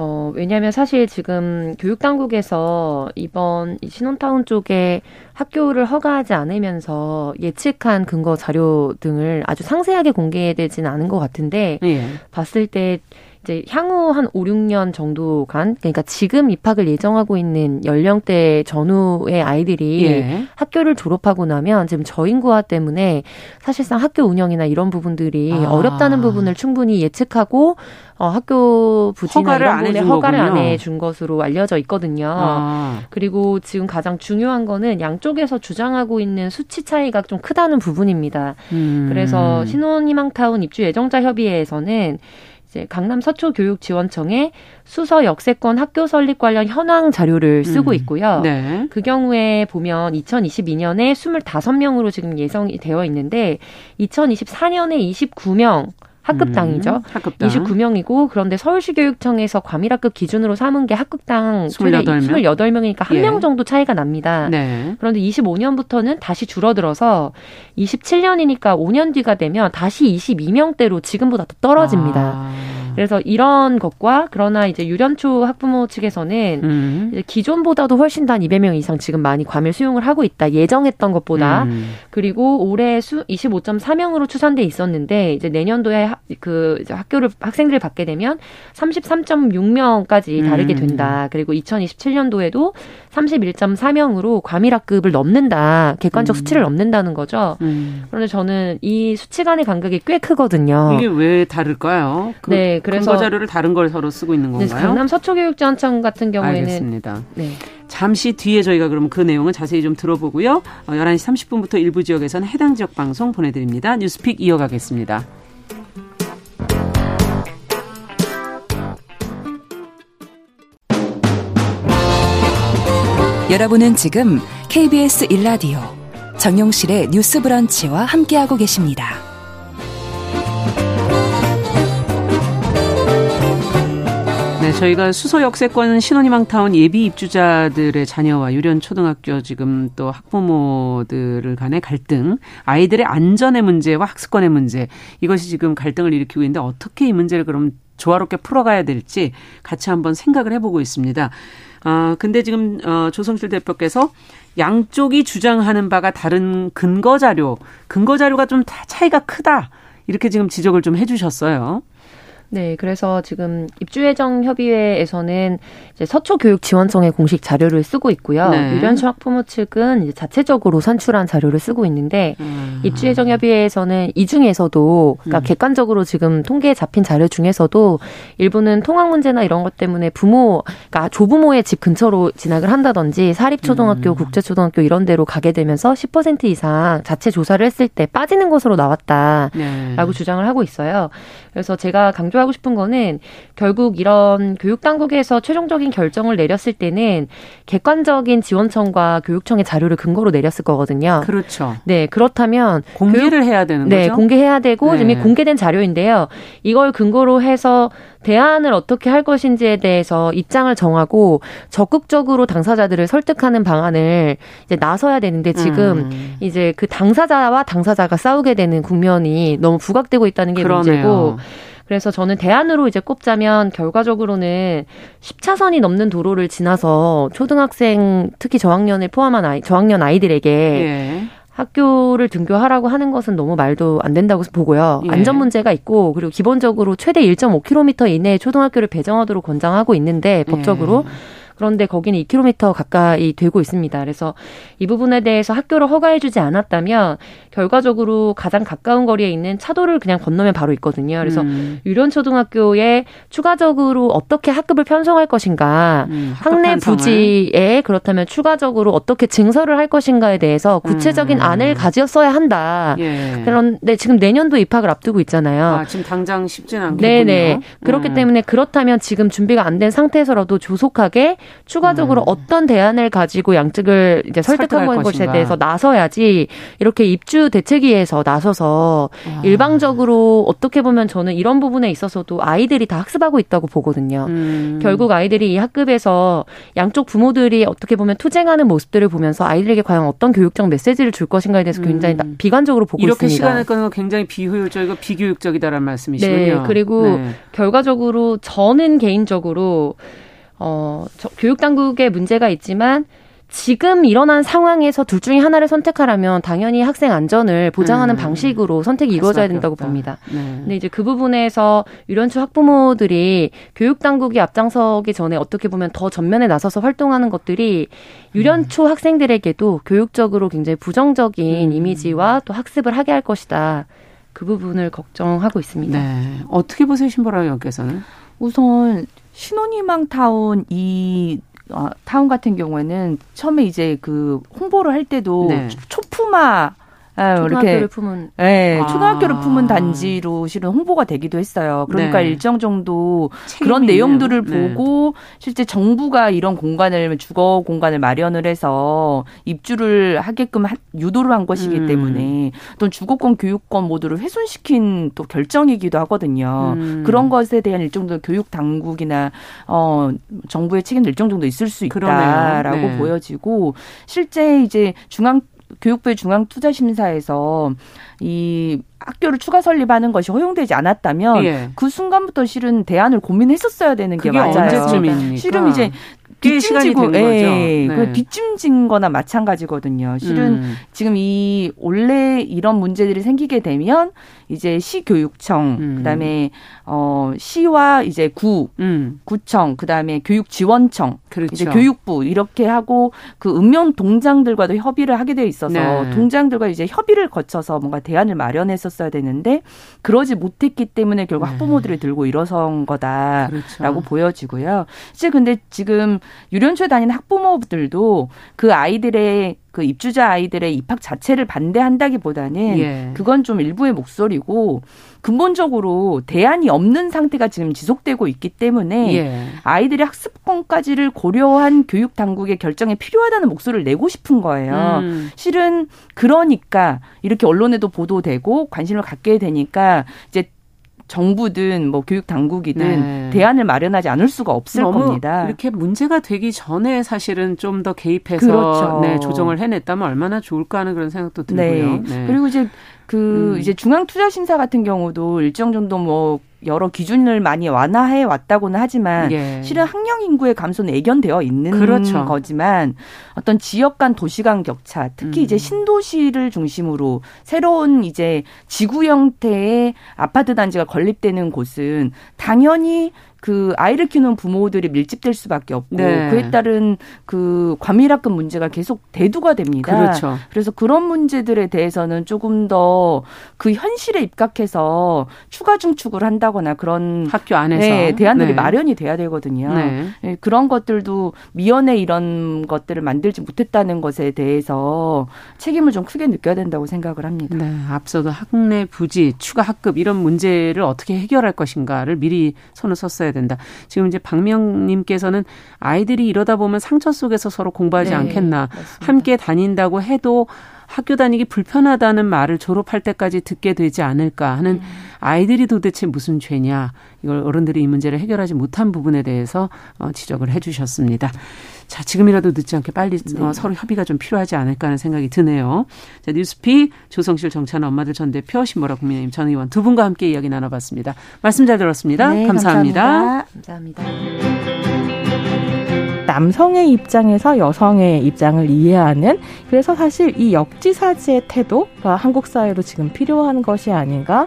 어, 왜냐하면 사실 지금 교육당국에서 이번 신혼타운 쪽에 학교를 허가하지 않으면서 예측한 근거 자료 등을 아주 상세하게 공개되지는 않은 것 같은데 예. 봤을 때 이제 향후 한 5, 6년 정도간 그러니까 지금 입학을 예정하고 있는 연령대 전후의 아이들이 예. 학교를 졸업하고 나면 지금 저인구화 때문에 사실상 학교 운영이나 이런 부분들이 아. 어렵다는 부분을 충분히 예측하고 어, 학교 부지나 허가를 이런 부분에 허가를 안 해준 것으로 알려져 있거든요. 아. 그리고 지금 가장 중요한 거는 양쪽에서 주장하고 있는 수치 차이가 좀 크다는 부분입니다. 음. 그래서 신혼희망타운 입주 예정자 협의회에서는 이제 강남 서초교육지원청에 수서 역세권 학교 설립 관련 현황 자료를 쓰고 음. 있고요. 네. 그 경우에 보면 2022년에 25명으로 지금 예정이 되어 있는데 2024년에 29명 학급당이죠. 음, 학급당. 29명이고 그런데 서울시 교육청에서 과밀학급 기준으로 삼은 게 학급당 28명? 28명이니까 한명 예. 정도 차이가 납니다. 네. 그런데 25년부터는 다시 줄어들어서 27년이니까 5년 뒤가 되면 다시 22명대로 지금보다 더 떨어집니다. 아. 그래서 이런 것과 그러나 이제 유련초 학부모 측에서는 음. 이제 기존보다도 훨씬 단 200명 이상 지금 많이 과밀 수용을 하고 있다. 예정했던 것보다. 음. 그리고 올해 수 25.4명으로 추산돼 있었는데 이제 내년도에 하, 그 학교를 학생들을 받게 되면 33.6명까지 다르게 음. 된다. 그리고 2027년도에도 31.4명으로 과밀학급을 넘는다. 객관적 음. 수치를 넘는다는 거죠. 음. 그런데 저는 이 수치 간의 간격이 꽤 크거든요. 이게 왜 다를까요? 그... 네, 그래서 근거 자료를 다른 걸 서로 쓰고 있는 건가요? 네, 강남 서초교육지원청 같은 경우에는 알겠습니다. 네. 잠시 뒤에 저희가 그럼 그 내용을 자세히 좀 들어보고요. 11시 어, 30분부터 일부 지역에서는 해당 지역 방송 보내드립니다. 뉴스픽 이어가겠습니다. 여러분은 지금 KBS 일라디오 정용실의 뉴스 브런치와 함께하고 계십니다. 네, 저희가 수서 역세권 신혼희망 타운 예비 입주자들의 자녀와 유련 초등학교 지금 또 학부모들을 간의 갈등, 아이들의 안전의 문제와 학습권의 문제 이것이 지금 갈등을 일으키고 있는데 어떻게 이 문제를 그럼 조화롭게 풀어가야 될지 같이 한번 생각을 해보고 있습니다. 아, 근데 지금 어, 조성실 대표께서 양쪽이 주장하는 바가 다른 근거 자료, 근거 자료가 좀 차이가 크다. 이렇게 지금 지적을 좀 해주셨어요. 네, 그래서 지금 입주예정 협의회에서는 이제 서초 교육 지원청의 공식 자료를 쓰고 있고요. 네. 유련초 학부모 측은 이제 자체적으로 산출한 자료를 쓰고 있는데 음. 입주예정 협의회에서는 이 중에서도 그러니까 음. 객관적으로 지금 통계에 잡힌 자료 중에서도 일부는 통학 문제나 이런 것 때문에 부모, 그러니까 조부모의 집 근처로 진학을 한다든지 사립초등학교, 음. 국제초등학교 이런 데로 가게 되면서 10% 이상 자체 조사를 했을 때 빠지는 것으로 나왔다라고 네. 주장을 하고 있어요. 그래서 제가 강조하고 싶은 거는 결국 이런 교육 당국에서 최종적인 결정을 내렸을 때는 객관적인 지원청과 교육청의 자료를 근거로 내렸을 거거든요. 그렇죠. 네, 그렇다면 공개를 교육, 해야 되는 네, 거죠. 네, 공개해야 되고 네. 이미 공개된 자료인데요. 이걸 근거로 해서 대안을 어떻게 할 것인지에 대해서 입장을 정하고 적극적으로 당사자들을 설득하는 방안을 이제 나서야 되는데 지금 음. 이제 그 당사자와 당사자가 싸우게 되는 국면이 너무 부각되고 있다는 게 그러네요. 문제고 그래서 저는 대안으로 이제 꼽자면 결과적으로는 10차선이 넘는 도로를 지나서 초등학생 특히 저학년을 포함한 아이, 저학년 아이들에게 예. 학교를 등교하라고 하는 것은 너무 말도 안 된다고 보고요. 예. 안전 문제가 있고 그리고 기본적으로 최대 1.5km 이내에 초등학교를 배정하도록 권장하고 있는데 법적으로 예. 그런데 거기는 2km 가까이 되고 있습니다. 그래서 이 부분에 대해서 학교를 허가해주지 않았다면 결과적으로 가장 가까운 거리에 있는 차도를 그냥 건너면 바로 있거든요. 그래서 음. 유련 초등학교에 추가적으로 어떻게 학급을 편성할 것인가, 음, 학내 부지에 그렇다면 추가적으로 어떻게 증설을 할 것인가에 대해서 구체적인 음. 안을 가졌어야 한다. 예. 그런데 지금 내년도 입학을 앞두고 있잖아요. 아, 지금 당장 쉽지는 않겠군요. 네네. 그렇기 음. 때문에 그렇다면 지금 준비가 안 된 상태에서라도 조속하게 추가적으로 음. 어떤 대안을 가지고 양측을 이제 설득하는 것에 대해서 나서야지 이렇게 입주 대책위에서 나서서 아. 일방적으로 어떻게 보면 저는 이런 부분에 있어서도 아이들이 다 학습하고 있다고 보거든요. 음. 결국 아이들이 이 학급에서 양쪽 부모들이 어떻게 보면 투쟁하는 모습들을 보면서 아이들에게 과연 어떤 교육적 메시지를 줄 것인가에 대해서 굉장히 음. 비관적으로 보고 이렇게 있습니다. 이렇게 시간을 끄는 건 굉장히 비효율적이고 비교육적이다라는 말씀이시군요. 네, 그리고 네. 결과적으로 저는 개인적으로 어, 저, 교육 당국에 문제가 있지만 지금 일어난 상황에서 둘 중에 하나를 선택하라면 당연히 학생 안전을 보장하는 음. 방식으로 선택이 이루어져야 된다고 없다. 봅니다. 네. 근데 이제 그 부분에서 유년초 학부모들이 교육 당국이 앞장서기 전에 어떻게 보면 더 전면에 나서서 활동하는 것들이 유년초 음. 학생들에게도 교육적으로 굉장히 부정적인 음. 이미지와 또 학습을 하게 할 것이다. 그 부분을 걱정하고 있습니다. 네. 어떻게 보세요, 신보라 의원께서는? 우선 신혼희망 타운 이 어, 타운 같은 경우에는 처음에 이제 그 홍보를 할 때도 네. 초품화 아, 초등학교를 품은 네, 아. 초등학교를 품은 단지로 실은 홍보가 되기도 했어요. 그러니까 네. 일정 정도 그런 내용들을 네. 보고 실제 정부가 이런 공간을 주거 공간을 마련을 해서 입주를 하게끔 유도를 한 것이기 음. 때문에 또 주거권 교육권 모두를 훼손시킨 또 결정이기도 하거든요. 음. 그런 것에 대한 일정 정도 교육 당국이나 어 정부의 책임도 일정 정도 있을 수 있다라고 네. 보여지고 실제 이제 중앙 교육부의 중앙투자심사에서 이 학교를 추가 설립하는 것이 허용되지 않았다면 예. 그 순간부터 실은 대안을 고민했었어야 되는 게 맞아요. 언제쯤입니까? 실은 이제 꽤 시간이 된 거죠. 예, 네. 뒷짐진 거나 마찬가지거든요. 실은 음. 지금 이 원래 이런 문제들이 생기게 되면 이제 시교육청 음. 그다음에 어 시와 이제 구 음. 구청 그다음에 교육지원청 그렇죠. 이제 교육부 이렇게 하고 그 읍면 동장들과도 협의를 하게 되어 있어서 네. 동장들과 이제 협의를 거쳐서 뭔가 대안을 마련했었어야 되는데 그러지 못했기 때문에 결국 네. 학부모들이 들고 일어선 거다라고 그렇죠. 보여지고요. 실제 근데 지금 유년초에 다니는 학부모들도 그 아이들의 그 입주자 아이들의 입학 자체를 반대한다기보다는 예. 그건 좀 일부의 목소리고 근본적으로 대안이 없는 상태가 지금 지속되고 있기 때문에 예. 아이들의 학습권까지를 고려한 교육 당국의 결정에 필요하다는 목소리를 내고 싶은 거예요. 음. 실은 그러니까 이렇게 언론에도 보도되고 관심을 갖게 되니까 이제 정부든 뭐 교육 당국이든 네. 대안을 마련하지 않을 수가 없을 겁니다. 이렇게 문제가 되기 전에 사실은 좀 더 개입해서 그렇죠. 네, 조정을 해냈다면 얼마나 좋을까 하는 그런 생각도 들고요. 네. 네. 그리고 이제 그 음. 이제 중앙 투자 심사 같은 경우도 일정 정도 뭐 여러 기준을 많이 완화해 왔다고는 하지만 예. 실은 학령 인구의 감소는 애견되어 있는 그렇죠. 거지만 어떤 지역 간 도시 간 격차, 특히 음. 이제 신도시를 중심으로 새로운 이제 지구 형태의 아파트 단지가 건립되는 곳은 당연히 그 아이를 키우는 부모들이 밀집될 수밖에 없고 네. 그에 따른 그 과밀학급 문제가 계속 대두가 됩니다. 그렇죠. 그래서 그런 문제들에 대해서는 조금 더 그 현실에 입각해서 추가 중축을 한다거나 그런 학교 안에서 네, 대안들이 네. 마련이 돼야 되거든요. 네. 네. 그런 것들도 미연에 이런 것들을 만들지 못했다는 것에 대해서 책임을 좀 크게 느껴야 된다고 생각을 합니다. 네, 앞서도 학내 부지, 추가 학급 이런 문제를 어떻게 해결할 것인가를 미리 손을 썼어야 있어야 된다. 지금 이제 박명님께서는 아이들이 이러다 보면 상처 속에서 서로 공부하지 네, 않겠나. 맞습니다. 함께 다닌다고 해도 학교 다니기 불편하다는 말을 졸업할 때까지 듣게 되지 않을까 하는 음. 아이들이 도대체 무슨 죄냐. 이걸 어른들이 이 문제를 해결하지 못한 부분에 대해서 어, 지적을 해 주셨습니다. 자, 지금이라도 늦지 않게 빨리 어, 네. 어, 서로 협의가 좀 필요하지 않을까 하는 생각이 드네요. 자, 뉴스피 조성실 정찬 엄마들 전 대표 신보라 국민의힘 전 의원 두 분과 함께 이야기 나눠봤습니다. 말씀 잘 들었습니다. 네, 감사합니다. 감사합니다. 남성의 입장에서 여성의 입장을 이해하는 그래서 사실 이 역지사지의 태도가 한국 사회로 지금 필요한 것이 아닌가.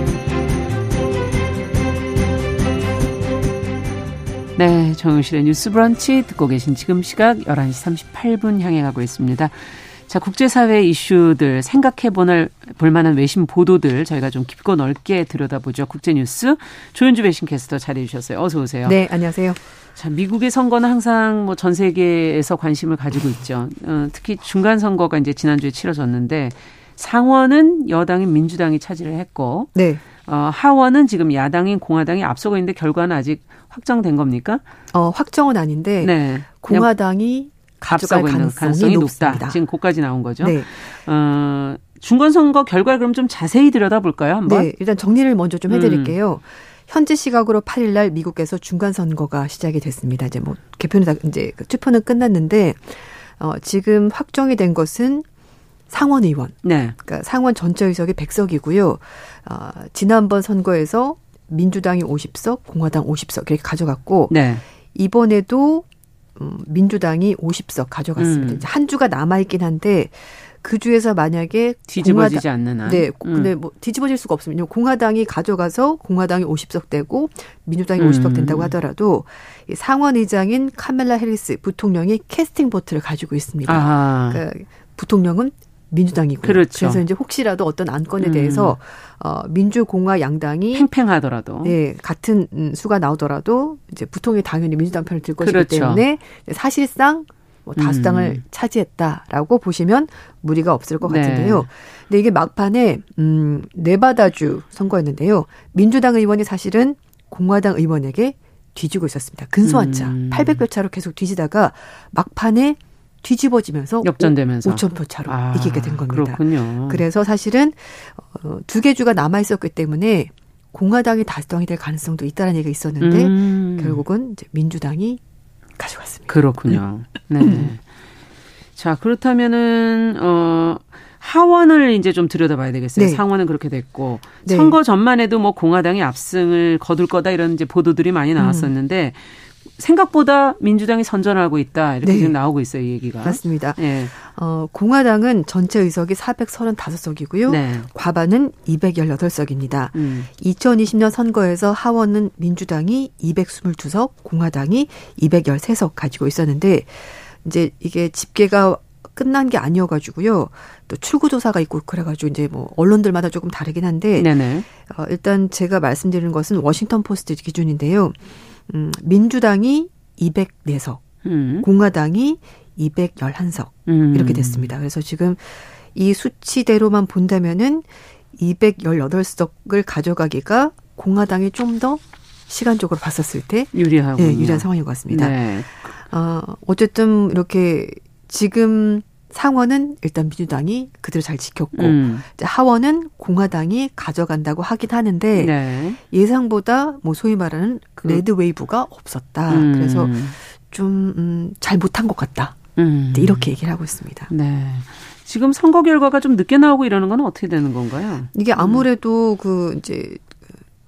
네, 정용실의 뉴스 브런치 듣고 계신 지금 시각 11시 38분 향해 가고 있습니다. 자, 국제사회 이슈들 생각해 보는 볼만한 외신 보도들 저희가 좀 깊고 넓게 들여다보죠. 국제뉴스 조윤주 외신 캐스터 자리해 주셨어요. 어서 오세요. 네, 안녕하세요. 자, 미국의 선거는 항상 뭐 전 세계에서 관심을 가지고 있죠. 어, 특히 중간 선거가 이제 지난주에 치러졌는데 상원은 여당인 민주당이 차지를 했고 네. 어, 하원은 지금 야당인 공화당이 앞서고 있는데 결과는 아직 확정된 겁니까? 어, 확정은 아닌데 네. 공화당이 가져갈 가능성이, 가능성이 높다. 지금 고까지 나온 거죠. 네. 어, 중간선거 결과를 그럼 좀 자세히 들여다볼까요? 한번. 네, 일단 정리를 먼저 좀 해드릴게요. 음. 현지 시각으로 8일 날 미국에서 중간 선거가 시작이 됐습니다. 이제 뭐 개표는 다 이제 그 투표는 끝났는데 어, 지금 확정이 된 것은 상원 의원. 네. 그러니까 상원 전체 의석이 100석이고요. 어, 지난번 선거에서 민주당이 50석, 공화당 50석 이렇게 가져갔고 네. 이번에도 음, 민주당이 50석 가져갔습니다. 음. 한 주가 남아 있긴 한데 그 주에서 만약에 뒤집어지지 공화당, 않는 한. 네, 음. 근데 뭐 뒤집어질 수가 없습니다. 공화당이 가져가서 공화당이 50석 되고 민주당이 음. 50석 된다고 하더라도 상원 의장인 카멜라 해리스 부통령이 캐스팅 보트를 가지고 있습니다. 아. 그러니까 부통령은 민주당이고 그렇죠. 그래서 이제 혹시라도 어떤 안건에 음. 대해서 어 민주공화 양당이 팽팽하더라도 네 같은 음, 수가 나오더라도 이제 부통이 당연히 민주당 편을 들 것이기 그렇죠. 때문에 사실상 뭐 다수당을 음. 차지했다라고 보시면 무리가 없을 것 네. 같은데요. 근데 이게 막판에 음 네바다주 선거였는데요. 민주당 의원이 사실은 공화당 의원에게 뒤지고 있었습니다. 근소한 차, 음. 800표 차로 계속 뒤지다가 막판에 뒤집어지면서 역전되면서 5천 표 차로 아, 이기게 된 겁니다. 그렇군요. 그래서 사실은 어, 두개 주가 남아 있었기 때문에 공화당이 다수당이 될 가능성도 있다는 얘기가 있었는데 음. 결국은 이제 민주당이 가져갔습니다. 그렇군요. 네. 자, 그렇다면은, 어, 하원을 이제 좀 들여다봐야 되겠어요. 네. 상원은 그렇게 됐고 네. 선거 전만 해도 뭐 공화당이 압승을 거둘 거다 이런 이제 보도들이 많이 나왔었는데 생각보다 민주당이 선전하고 있다 이렇게 네. 지금 나오고 있어요, 이 얘기가. 맞습니다. 예. 어, 공화당은 전체 의석이 435석이고요. 네. 과반은 218석입니다. 음. 2020년 선거에서 하원은 민주당이 222석, 공화당이 213석 가지고 있었는데 이제 이게 집계가 끝난 게 아니어가지고요. 또 출구조사가 있고 그래가지고 이제 뭐 언론들마다 조금 다르긴 한데 네네. 어, 일단 제가 말씀드리는 것은 워싱턴 포스트 기준인데요. 음, 민주당이 204석, 음. 공화당이 211석 음. 이렇게 됐습니다. 그래서 지금 이 수치대로만 본다면은 218석을 가져가기가 공화당이 좀 더 시간적으로 봤었을 때 유리하고 예, 유리한 상황인 것 같습니다. 네. 어, 어쨌든 이렇게 지금 상원은 일단 민주당이 그대로 잘 지켰고 음. 이제 하원은 공화당이 가져간다고 하긴 하는데 네. 예상보다 뭐 소위 말하는 red wave가 없었다. 음. 그래서 좀 음, 잘 못한 것 같다. 음. 네, 이렇게 얘기를 하고 있습니다. 네. 지금 선거 결과가 좀 늦게 나오고 이러는 건 어떻게 되는 건가요? 이게 아무래도 그 이제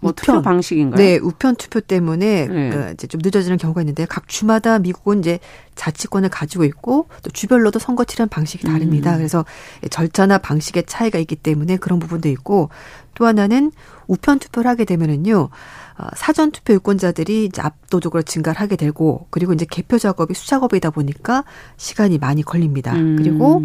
뭐 투표 우편 방식인가요? 네, 우편 투표 때문에 네. 그 이제 좀 늦어지는 경우가 있는데 각 주마다 미국은 이제 자치권을 가지고 있고 또 주별로도 선거 치르는 방식이 다릅니다. 음. 그래서 절차나 방식의 차이가 있기 때문에 그런 부분도 있고 또 하나는 우편 투표를 하게 되면은요. 어, 사전 투표 유권자들이 이제 압도적으로 증가를 하게 되고 그리고 이제 개표 작업이 수작업이다 보니까 시간이 많이 걸립니다. 음. 그리고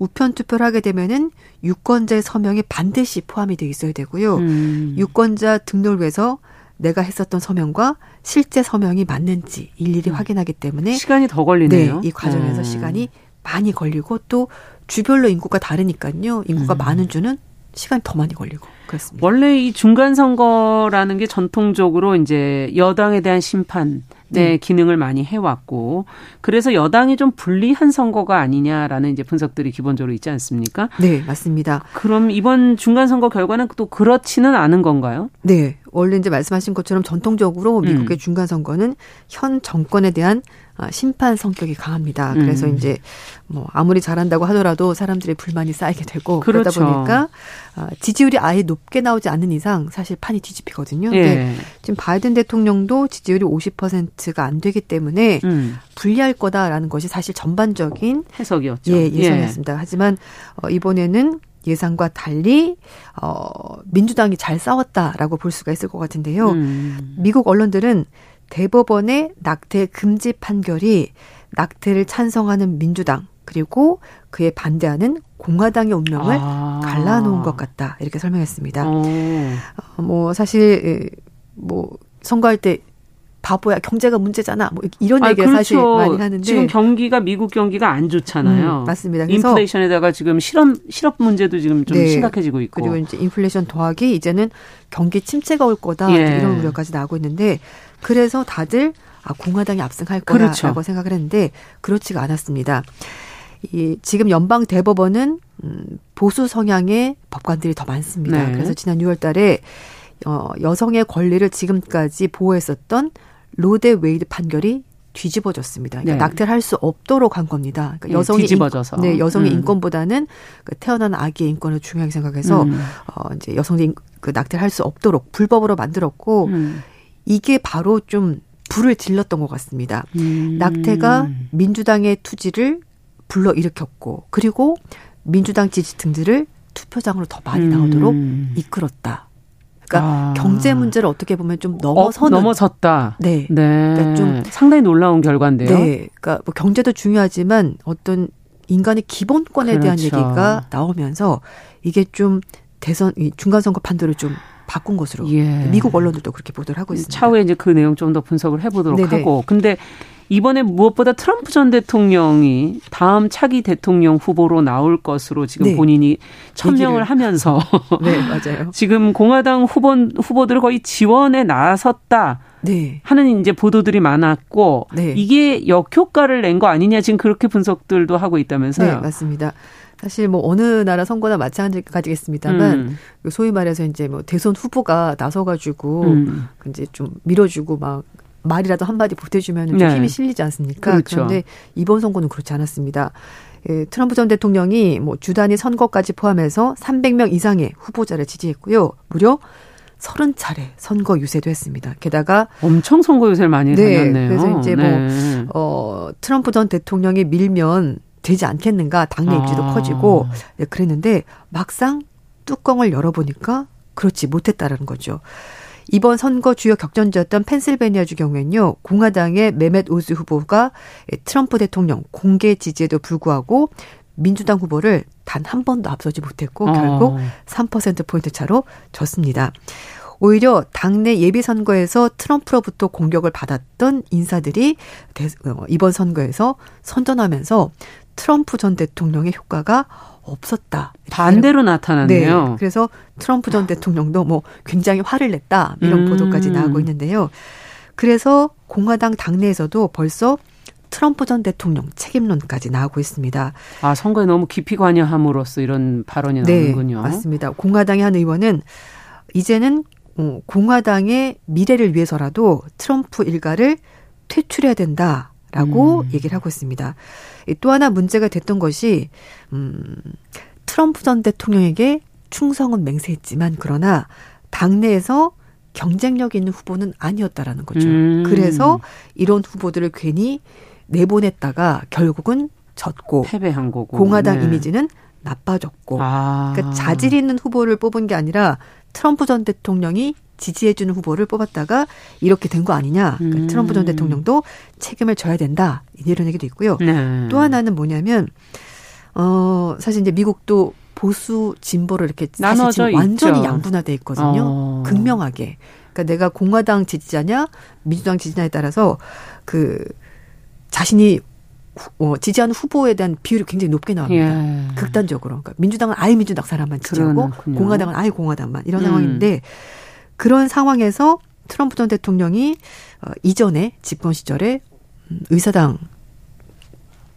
우편 투표를 하게 되면은 유권자의 서명이 반드시 포함이 돼 있어야 되고요. 음. 유권자 등록을 위해서 내가 했었던 서명과 실제 서명이 맞는지 일일이 확인하기 때문에 시간이 더 걸리네요. 네, 이 과정에서 어. 시간이 많이 걸리고 또 주별로 인구가 다르니까요. 인구가 음. 많은 주는 시간이 더 많이 걸리고 그렇습니다. 원래 이 중간 선거라는 게 전통적으로 이제 여당에 대한 심판 의 네. 기능을 많이 해왔고 그래서 여당이 좀 불리한 선거가 아니냐라는 이제 분석들이 기본적으로 있지 않습니까? 네, 맞습니다. 그럼 이번 중간 선거 결과는 또 그렇지는 않은 건가요? 네, 원래 이제 말씀하신 것처럼 전통적으로 미국의 음. 중간 선거는 현 정권에 대한 아, 심판 성격이 강합니다. 그래서 음. 이제 뭐 아무리 잘한다고 하더라도 사람들의 불만이 쌓이게 되고 그러다 그렇죠. 보니까 아, 지지율이 아예 높게 나오지 않는 이상 사실 판이 뒤집히거든요. 근데 예. 지금 바이든 대통령도 지지율이 50%가 안 되기 때문에 음, 불리할 거다라는 것이 사실 전반적인 해석이었죠. 예, 예상이었습니다. 하지만 어, 이번에는 예상과 달리 어, 민주당이 잘 싸웠다라고 볼 수가 있을 것 같은데요. 음. 미국 언론들은 대법원의 낙태 금지 판결이 낙태를 찬성하는 민주당 그리고 그에 반대하는 공화당의 운명을 아. 갈라놓은 것 같다 이렇게 설명했습니다. 어. 어, 뭐 사실 에, 뭐 선거할 때 바보야 경제가 문제잖아 뭐 이런 아, 얘기를 사실 많이 하는데 지금 경기가 미국 경기가 안 좋잖아요. 음, 맞습니다. 인플레이션에다가 지금 실업 실업 문제도 지금 좀 네. 심각해지고 있고. 그리고 이제 인플레이션 더하기 이제는 경기 침체가 올 거다 예. 이런 우려까지 나오고 있는데 그래서 다들 아 공화당이 압승할 거라고 그렇죠. 생각을 했는데 그렇지가 않았습니다. 이 지금 연방 대법원은 음, 보수 성향의 법관들이 더 많습니다. 네. 그래서 지난 6월 달에 어, 여성의 권리를 지금까지 보호했었던 로 대 웨이드 판결이 뒤집어졌습니다. 그러니까 네. 낙태를 할 수 없도록 한 겁니다. 그러니까 예, 여성의 뒤집어져서. 인, 네, 여성의 음. 인권보다는 그 태어난 아기의 인권을 중요하게 생각해서 음. 어, 이제 여성들이 그 낙태를 할 수 없도록 불법으로 만들었고 음. 이게 바로 좀 불을 질렀던 것 같습니다. 음. 낙태가 민주당의 투지를 불러 일으켰고 그리고 민주당 지지층들을 투표장으로 더 많이 나오도록 음. 이끌었다. 그러니까 아. 경제 문제를 어떻게 보면 좀 어, 넘어서는 넘어섰다. 네. 네. 그러니까 좀- 상당히 놀라운 결과인데요. 네. 그러니까 뭐 경제도 중요하지만 어떤 인간의 기본권에 대한 그렇죠. 얘기가 나오면서 이게 좀 대선 이 중간 선거 판도를 좀 바꾼 것으로 예. 미국 언론들도 그렇게 보도를 하고 있습니다. 차후에 이제 그 내용 좀 더 분석을 해보도록 네네. 하고. 근데 이번에 무엇보다 트럼프 전 대통령이 다음 차기 대통령 후보로 나올 것으로 지금 네. 본인이 천명을. 하면서 네, 맞아요. 지금 공화당 후보 후보들을 거의 지원에 나섰다. 네. 하는 이제 보도들이 많았고 네. 이게 역효과를 낸 거 아니냐 지금 그렇게 분석들도 하고 있다면서요. 네, 맞습니다. 사실 뭐 어느 나라 선거나 마찬가지겠습니다만 음. 소위 말해서 이제 뭐 대선 후보가 나서가지고 음. 이제 좀 밀어주고 막 말이라도 한마디 보태주면 좀 네. 힘이 실리지 않습니까? 그렇죠. 그런데 이번 선거는 그렇지 않았습니다. 예, 트럼프 전 대통령이 뭐 주단위 선거까지 포함해서 300명 이상의 후보자를 지지했고요. 무려 30차례 선거 유세도 했습니다. 게다가 엄청 선거 유세를 많이 네, 다녔네요. 그래서 이제 뭐, 네. 뭐 어, 트럼프 전 대통령이 밀면 되지 않겠는가 당내 입지도 아. 커지고 네, 그랬는데 막상 뚜껑을 열어보니까 그렇지 못했다라는 거죠. 이번 선거 주요 격전지였던 펜실베니아주 경우에는요, 공화당의 메멧 오즈 후보가 트럼프 대통령 공개 지지에도 불구하고 민주당 후보를 단 한 번도 앞서지 못했고 어. 결국 3%포인트 차로 졌습니다. 오히려 당내 예비 선거에서 트럼프로부터 공격을 받았던 인사들이 어, 이번 선거에서 선전하면서 트럼프 전 대통령의 효과가 없었다. 반대로 나타났네요. 네. 그래서 트럼프 전 대통령도 뭐 굉장히 화를 냈다. 이런 음. 보도까지 나오고 있는데요. 그래서 공화당 당내에서도 벌써 트럼프 전 대통령 책임론까지 나오고 있습니다. 아, 선거에 너무 깊이 관여함으로써 이런 발언이 네, 나오는군요. 맞습니다. 공화당의 한 의원은 이제는 어, 공화당의 미래를 위해서라도 트럼프 일가를 퇴출해야 된다 라고 음. 얘기를 하고 있습니다. 또 하나 문제가 됐던 것이 음 트럼프 전 대통령에게 충성은 맹세했지만 그러나 당내에서 경쟁력 있는 후보는 아니었다라는 거죠. 음. 그래서 이런 후보들을 괜히 내보냈다가 결국은 졌고 패배한 거고 공화당 네. 이미지는 나빠졌고 아. 그러니까 자질 있는 후보를 뽑은 게 아니라 트럼프 전 대통령이 지지해주는 후보를 뽑았다가 이렇게 된 거 아니냐. 그러니까 음. 트럼프 전 대통령도 책임을 져야 된다. 이런 얘기도 있고요. 네. 또 하나는 뭐냐면 어 사실 이제 미국도 보수 진보를 이렇게 사실 지금 완전히 있죠. 양분화돼 있거든요. 어. 극명하게. 그러니까 내가 공화당 지지자냐 민주당 지지자에 따라서 그 자신이 어, 지지하는 후보에 대한 비율이 굉장히 높게 나옵니다. 예. 극단적으로. 그러니까 민주당은 아예 민주당 사람만 지지하고 그러는군요. 공화당은 아예 공화당만 이런 음. 상황인데 그런 상황에서 트럼프 전 대통령이 어, 이전에 집권 시절에 음, 의사당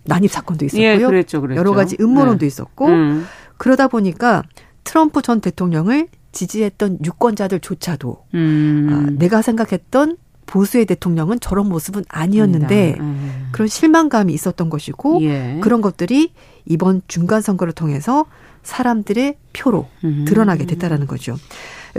난입 사건도 있었고요. 예, 그랬죠, 그랬죠. 여러 가지 음모론도 네. 있었고 음. 그러다 보니까 트럼프 전 대통령을 지지했던 유권자들조차도 음. 아, 내가 생각했던 보수의 대통령은 저런 모습은 아니었는데 음. 그런 실망감이 있었던 것이고 예. 그런 것들이 이번 중간 선거를 통해서 사람들의 표로 음. 드러나게 됐다라는 거죠.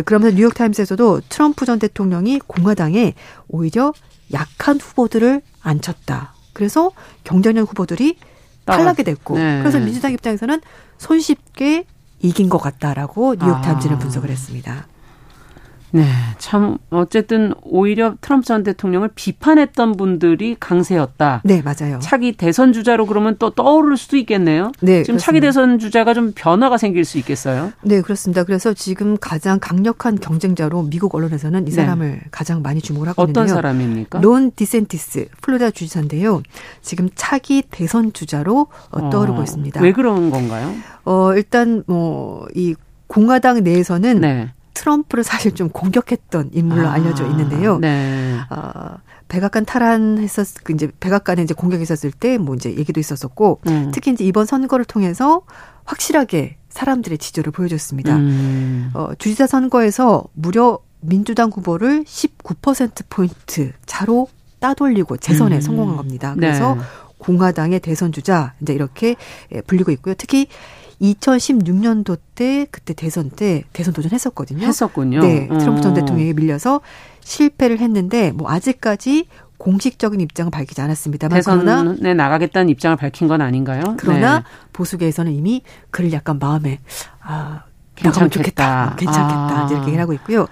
그러면서 뉴욕타임스에서도 트럼프 전 대통령이 공화당에 오히려 약한 후보들을 앉혔다. 그래서 경쟁력 후보들이 탈락이 됐고 네. 그래서 민주당 입장에서는 손쉽게 이긴 것 같다라고 뉴욕타임즈는 아. 분석을 했습니다. 네, 참 어쨌든 오히려 트럼프 전 대통령을 비판했던 분들이 강세였다. 네, 맞아요. 차기 대선 주자로 그러면 또 떠오를 수도 있겠네요. 네, 지금 그렇습니다. 차기 대선 주자가 좀 변화가 생길 수 있겠어요. 네, 그렇습니다. 그래서 지금 가장 강력한 경쟁자로 미국 언론에서는 이 네. 사람을 네. 가장 많이 주목을 하고 있는데요. 어떤 사람입니까? 론 디센티스 플로리다 주지사인데요. 지금 차기 대선 주자로 어, 떠오르고 어, 있습니다. 왜 그런 건가요? 어, 일단 뭐 이 공화당 내에서는 네. 트럼프를 사실 좀 공격했던 인물로 아, 알려져 있는데요. 네. 어, 백악관 탈환했었 그 이제 백악관에 이제 공격했었을 때 뭐 이제 얘기도 있었었고 음. 특히 이제 이번 선거를 통해서 확실하게 사람들의 지지를 보여줬습니다. 음. 어, 주지사 선거에서 무려 민주당 후보를 19% 포인트 차로 따돌리고 재선에 음. 성공한 겁니다. 그래서 네. 공화당의 대선 주자 이제 이렇게 예, 불리고 있고요. 특히 2016년도 때 그때 대선 때 대선 도전했었거든요. 했었군요. 네, 트럼프 전 어. 대통령에 밀려서 실패를 했는데 뭐 아직까지 공식적인 입장을 밝히지 않았습니다. 대선에 나가겠다는 입장을 밝힌 건 아닌가요? 그러나 네. 보수계에서는 이미 그를 약간 마음에 아 괜찮겠다, 좋겠다, 괜찮겠다 아. 이렇게 얘기를 하고 있고요.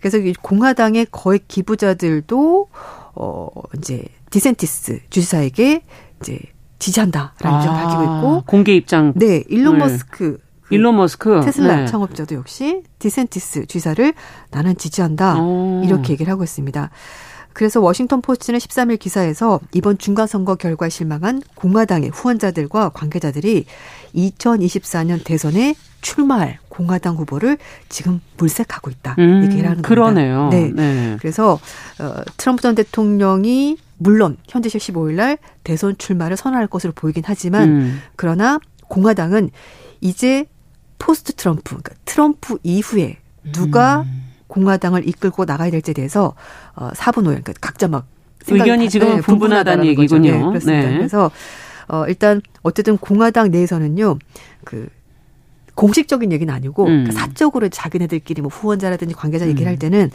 그래서 공화당의 거액 기부자들도 어 이제 디샌티스 주지사에게 이제 지지한다라는 아, 입장을 밝히고 있고 공개 입장. 네, 일론 머스크 그 일론 머스크 테슬라 네. 창업자도 역시 디샌티스 주지사를 나는 지지한다 오. 어. 이렇게 얘기를 하고 있습니다. 그래서 워싱턴 포스트는 13일 기사에서 이번 중간 선거 결과에 실망한 공화당의 후원자들과 관계자들이 2024년 대선에 출마할 공화당 후보를 지금 물색하고 있다. 음, 얘기를 하는 그러네요. 겁니다. 네. 네. 그래서 어, 트럼프 전 대통령이 물론 현재 15일 날 대선 출마를 선언할 것으로 보이긴 하지만 음. 그러나 공화당은 이제 post 트럼프, 그러니까 트럼프 이후에 누가 음. 공화당을 이끌고 나가야 될지에 대해서 어, 사분오열, 그러니까 각자 막 의견이 지금 네, 분분하다는 얘기군요. 네, 그렇습니다. 네. 그래서 어, 일단 어쨌든 공화당 내에서는요, 그 공식적인 얘기는 아니고 음. 그러니까 사적으로 자기네들끼리 뭐 후원자라든지 관계자 얘기를 할 음. 때는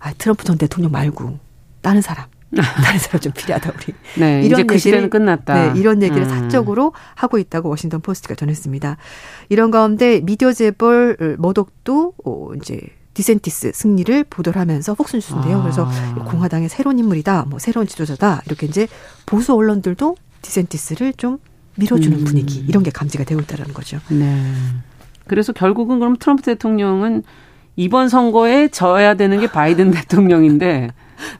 아, 트럼프 전 대통령 말고 다른 사람 다른 사람 좀 필요하다 우리. 네, 이런 그 얘기를 끝났다. 네, 이런 얘기를 음. 사적으로 하고 있다고 워싱턴 포스트가 전했습니다. 이런 가운데 미디어 재벌 머독도 어, 이제 디샌티스 승리를 보도를 하면서 폭스뉴스인데요. 아. 그래서 공화당의 새로운 인물이다, 뭐 새로운 지도자다 이렇게 이제 보수 언론들도 디샌티스를 좀 밀어주는 음. 분위기 이런 게 감지가 되고 있다는 거죠. 네. 그래서 결국은 그럼 트럼프 대통령은 이번 선거에 져야 되는 게 바이든 대통령인데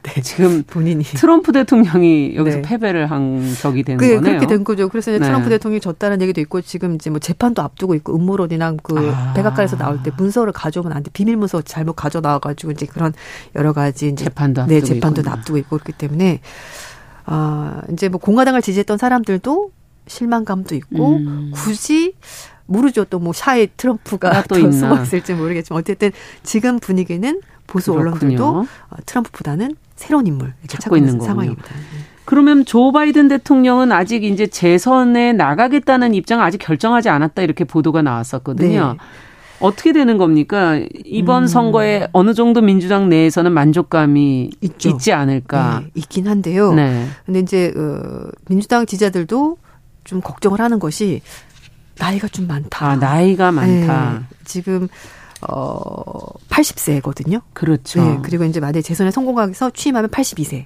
네, 지금 본인이 트럼프 대통령이 여기서 네. 패배를 한 적이 되는 그, 거네요. 그렇게 된 거죠. 그래서 이제 네. 트럼프 대통령이 졌다는 얘기도 있고 지금 이제 뭐 재판도 앞두고 있고 음모론이나 그 아. 백악관에서 나올 때 문서를 가져오면 안 돼. 비밀 문서 잘못 가져 나와 가지고 이제 그런 여러 가지 이제 재판도 네, 재판도 있군요. 앞두고 있고 그렇기 때문에 아, 이제 뭐 공화당을 지지했던 사람들도 실망감도 있고 음. 굳이 모르죠. 또 뭐 샤이 트럼프가 또 숨어 있을지 모르겠지만 어쨌든 지금 분위기는 보수 그렇군요. 언론들도 어, 트럼프보다는 새로운 인물 이렇게 찾고, 있는 상황입니다. 네. 그러면 조 바이든 대통령은 아직 이제 재선에 나가겠다는 입장 아직 결정하지 않았다 이렇게 보도가 나왔었거든요. 네. 어떻게 되는 겁니까? 이번 음. 선거에 어느 정도 민주당 내에서는 만족감이 있죠. 있지 않을까? 네, 있긴 한데요. 네. 근데 이제 어, 민주당 지지자들도 좀 걱정을 하는 것이 나이가 좀 많다. 아, 나이가 많다. 네, 지금 어 80세거든요. 그렇죠. 네, 그리고 이제 만약에 재선에 성공하기서 취임하면 82세.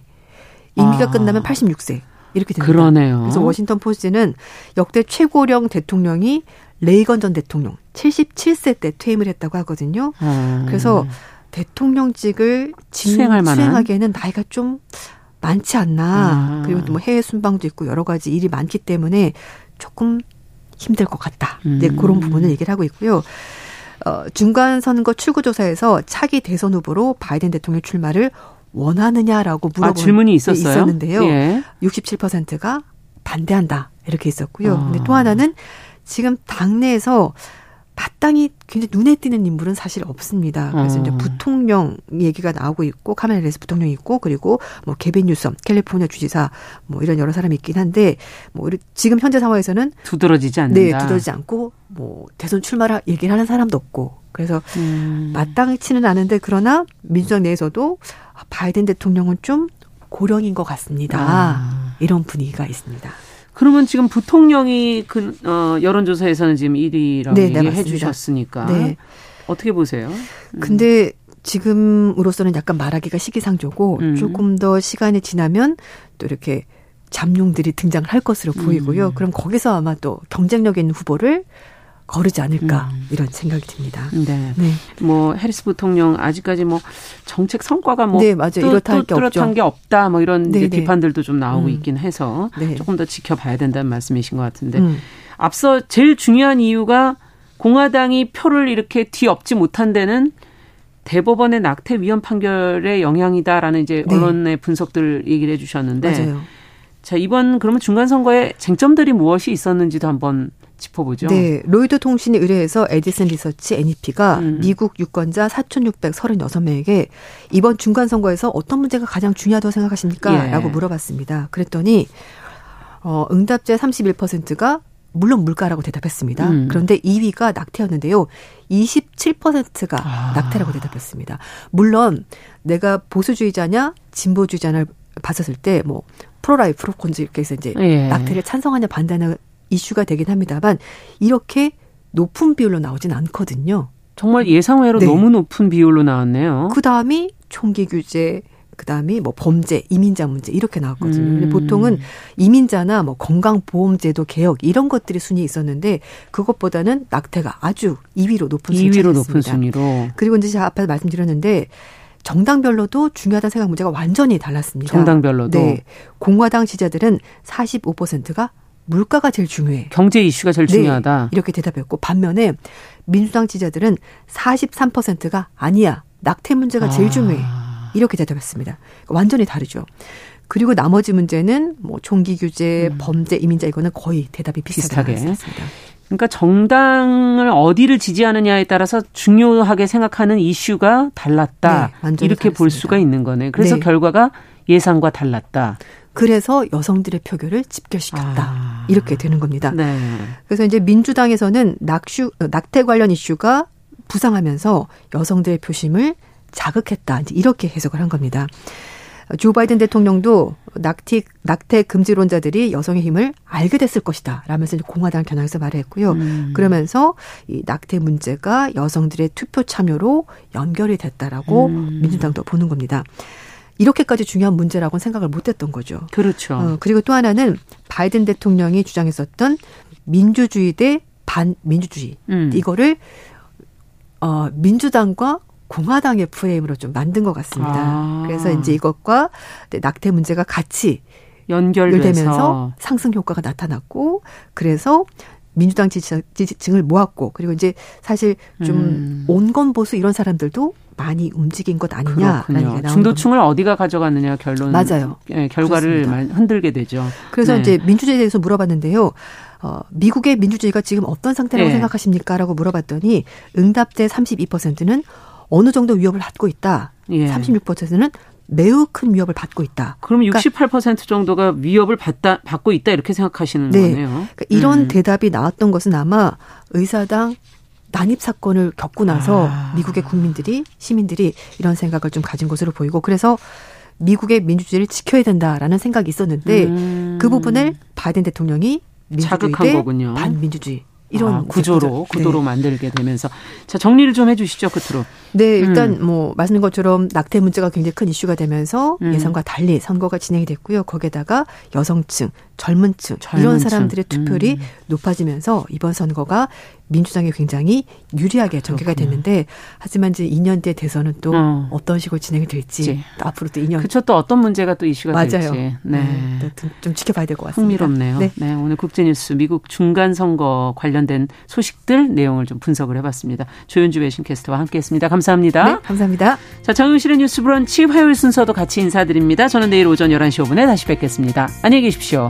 임기가 아. 끝나면 86세. 이렇게 됩니다. 그러네요. 그래서 워싱턴 포스트는 역대 최고령 대통령이 레이건 전 대통령 77세 때 퇴임을 했다고 하거든요. 음. 그래서 대통령직을 수행할 수행하기에는 나이가 좀 많지 않나. 아. 그리고 뭐 해외 순방도 있고 여러 가지 일이 많기 때문에 조금 힘들 것 같다. 음. 네, 그런 부분을 얘기를 하고 있고요. 어, 중간 선거 출구 조사에서 차기 대선 후보로 바이든 대통령 출마를 원하느냐라고 물어본 아, 질문이 있었어요? 있었는데요. 예. 67%가 반대한다 이렇게 있었고요. 아. 근데 또 하나는 지금 당내에서 마땅히 굉장히 눈에 띄는 인물은 사실 없습니다. 그래서 어. 이제 부통령 얘기가 나오고 있고 해리스 부통령이 있고 그리고 뭐 개빈 뉴섬 캘리포니아 주지사 뭐 이런 여러 사람이 있긴 한데 뭐 지금 현재 상황에서는 두드러지지 않는다. 네, 두드러지지 않고 뭐 대선 출마를 얘기를 하는 사람도 없고 그래서 음. 마땅치는 않은데 그러나 민주당 내에서도 바이든 대통령은 좀 고령인 것 같습니다. 아. 이런 분위기가 있습니다. 그러면 지금 부통령이 그, 어, 여론조사에서는 지금 1위라고 네, 네 얘기해 주셨으니까. 네. 어떻게 보세요? 음. 근데 지금으로서는 약간 말하기가 시기상조고 음. 조금 더 시간이 지나면 또 이렇게 잠룡들이 등장을 할 것으로 보이고요. 음. 그럼 거기서 아마 또 경쟁력 있는 후보를 거르지 않을까 음. 이런 생각이 듭니다. 네. 네. 뭐 해리스 부통령 아직까지 뭐 정책 성과가 뭐 네, 맞아요. 이렇다 할게 뚜렷한 게 없다 뭐 이런 네, 네. 비판들도 좀 나오고 음. 있긴 해서 네. 조금 더 지켜봐야 된다는 말씀이신 것 같은데 음. 앞서 제일 중요한 이유가 공화당이 표를 이렇게 뒤엎지 못한 데는 대법원의 낙태 위헌 판결의 영향이다라는 이제 네. 언론의 분석들 얘기를 해주셨는데 맞아요. 자 이번 그러면 중간 선거에 쟁점들이 무엇이 있었는지도 한번 짚어보죠. 네, 로이드 통신에 의뢰해서 에디슨 리서치 NEP가 음. 미국 유권자 4,636명에게 이번 중간 선거에서 어떤 문제가 가장 중요하다고 생각하십니까? 예. 라고 물어봤습니다. 그랬더니 어, 응답자 31%가 물론 물가라고 대답했습니다. 음. 그런데 2위가 낙태였는데요. 27%가 아. 낙태라고 대답했습니다. 물론 내가 보수주의자냐 진보주의자냐 봤었을 때 뭐 pro-life pro-cons 이렇게 해서 이제 예. 낙태를 찬성하냐 반대하냐 이슈가 되긴 합니다만 이렇게 높은 비율로 나오진 않거든요. 정말 예상외로 네. 너무 높은 비율로 나왔네요. 그 다음이 총기 규제, 그 다음이 뭐 범죄, 이민자 문제 이렇게 나왔거든요. 음. 근데 보통은 이민자나 뭐 건강보험제도 개혁 이런 것들이 순위에 있었는데 그것보다는 낙태가 아주 2위로 높은 2위로 높은 순위로. 그리고 이제 제가 앞에 말씀드렸는데 정당별로도 중요하다는 생각 문제가 완전히 달랐습니다. 정당별로도. 네. 공화당 지지자들은 45%가 물가가 제일 중요해. 경제 이슈가 제일 중요하다. 네, 이렇게 대답했고 반면에 민주당 지지자들은 43%가 아니야. 낙태 문제가 제일 중요해. 이렇게 대답했습니다. 완전히 다르죠. 그리고 나머지 문제는 뭐 총기 규제, 음. 범죄, 이민자 이거는 거의 대답이 비슷하게. 했습니다. 그러니까 정당을 어디를 지지하느냐에 따라서 중요하게 생각하는 이슈가 달랐다. 네, 이렇게 다릅니다. 볼 수가 있는 거네. 그래서 네. 결과가 예상과 달랐다. 그래서 여성들의 표결을 집결시켰다. 아. 이렇게 되는 겁니다. 네. 그래서 이제 민주당에서는 낙슈, 낙태 관련 이슈가 부상하면서 여성들의 표심을 자극했다. 이렇게 해석을 한 겁니다. 조 바이든 대통령도 낙태, 낙태 금지론자들이 여성의 힘을 알게 됐을 것이다. 라면서 공화당 겨냥해서 말을 했고요. 음. 그러면서 이 낙태 문제가 여성들의 투표 참여로 연결이 됐다라고 음. 민주당도 보는 겁니다. 이렇게까지 중요한 문제라고는 생각을 못 했던 거죠. 그렇죠. 어, 그리고 또 하나는 바이든 대통령이 주장했었던 민주주의 대 반민주주의. 음. 이거를 어, 민주당과 공화당의 프레임으로 좀 만든 것 같습니다. 아. 그래서 이제 이것과 낙태 문제가 같이 연결되면서 상승 효과가 나타났고 그래서 민주당 지지층을 모았고 그리고 이제 사실 좀 음. 온건 보수 이런 사람들도 많이 움직인 것 아니냐라는 게 중도층을 어디가 가져갔느냐 결론 맞아요. 예, 결과를 그렇습니다. 흔들게 되죠. 그래서 네. 이제 민주주의에 대해서 물어봤는데요. 어, 미국의 민주주의가 지금 어떤 상태라고 네. 생각하십니까?라고 물어봤더니 응답대 32%는 어느 정도 위협을 받고 있다. 예. 36%는 매우 큰 위협을 받고 있다. 그럼 68% 그러니까, 정도가 위협을 받다 받고 있다 이렇게 생각하시는 네. 거네요. 그러니까 이런 음. 대답이 나왔던 것은 아마 의사당 난입 사건을 겪고 나서 아. 미국의 국민들이 시민들이 이런 생각을 좀 가진 것으로 보이고 그래서 미국의 민주주의를 지켜야 된다라는 생각이 있었는데 음. 그 부분을 바이든 대통령이 민주주의 대 반민주주의 이런 아, 구조로 네. 구도로 만들게 되면서 자 정리를 좀 해주시죠 끝으로. 네 일단 음. 뭐 말씀인 것처럼 낙태 문제가 굉장히 큰 이슈가 되면서 음. 예상과 달리 선거가 진행이 됐고요. 거기에다가 여성층, 젊은 층 젊은 이런 사람들의 투표율이 음. 높아지면서 이번 선거가 민주당이 굉장히 유리하게 전개가 됐는데 하지만 이제 2년 뒤에 대선은 또 어. 떤 식으로 진행이 될지 또 앞으로 또 2년 그렇죠 또 어떤 문제가 또 이슈가 맞아요. 될지 네, 네. 좀, 좀 지켜봐야 될 것 같습니다. 흥미롭네요. 네. 네 오늘 국제뉴스 미국 중간 선거 관련된 소식들 내용을 좀 분석을 해봤습니다. 조윤주 외신 캐스터와 함께했습니다. 감사합니다. 네, 감사합니다. 자 정윤실의 뉴스브런치 화요일 순서도 같이 인사드립니다. 저는 내일 오전 11시 5분에 다시 뵙겠습니다. 안녕히 계십시오.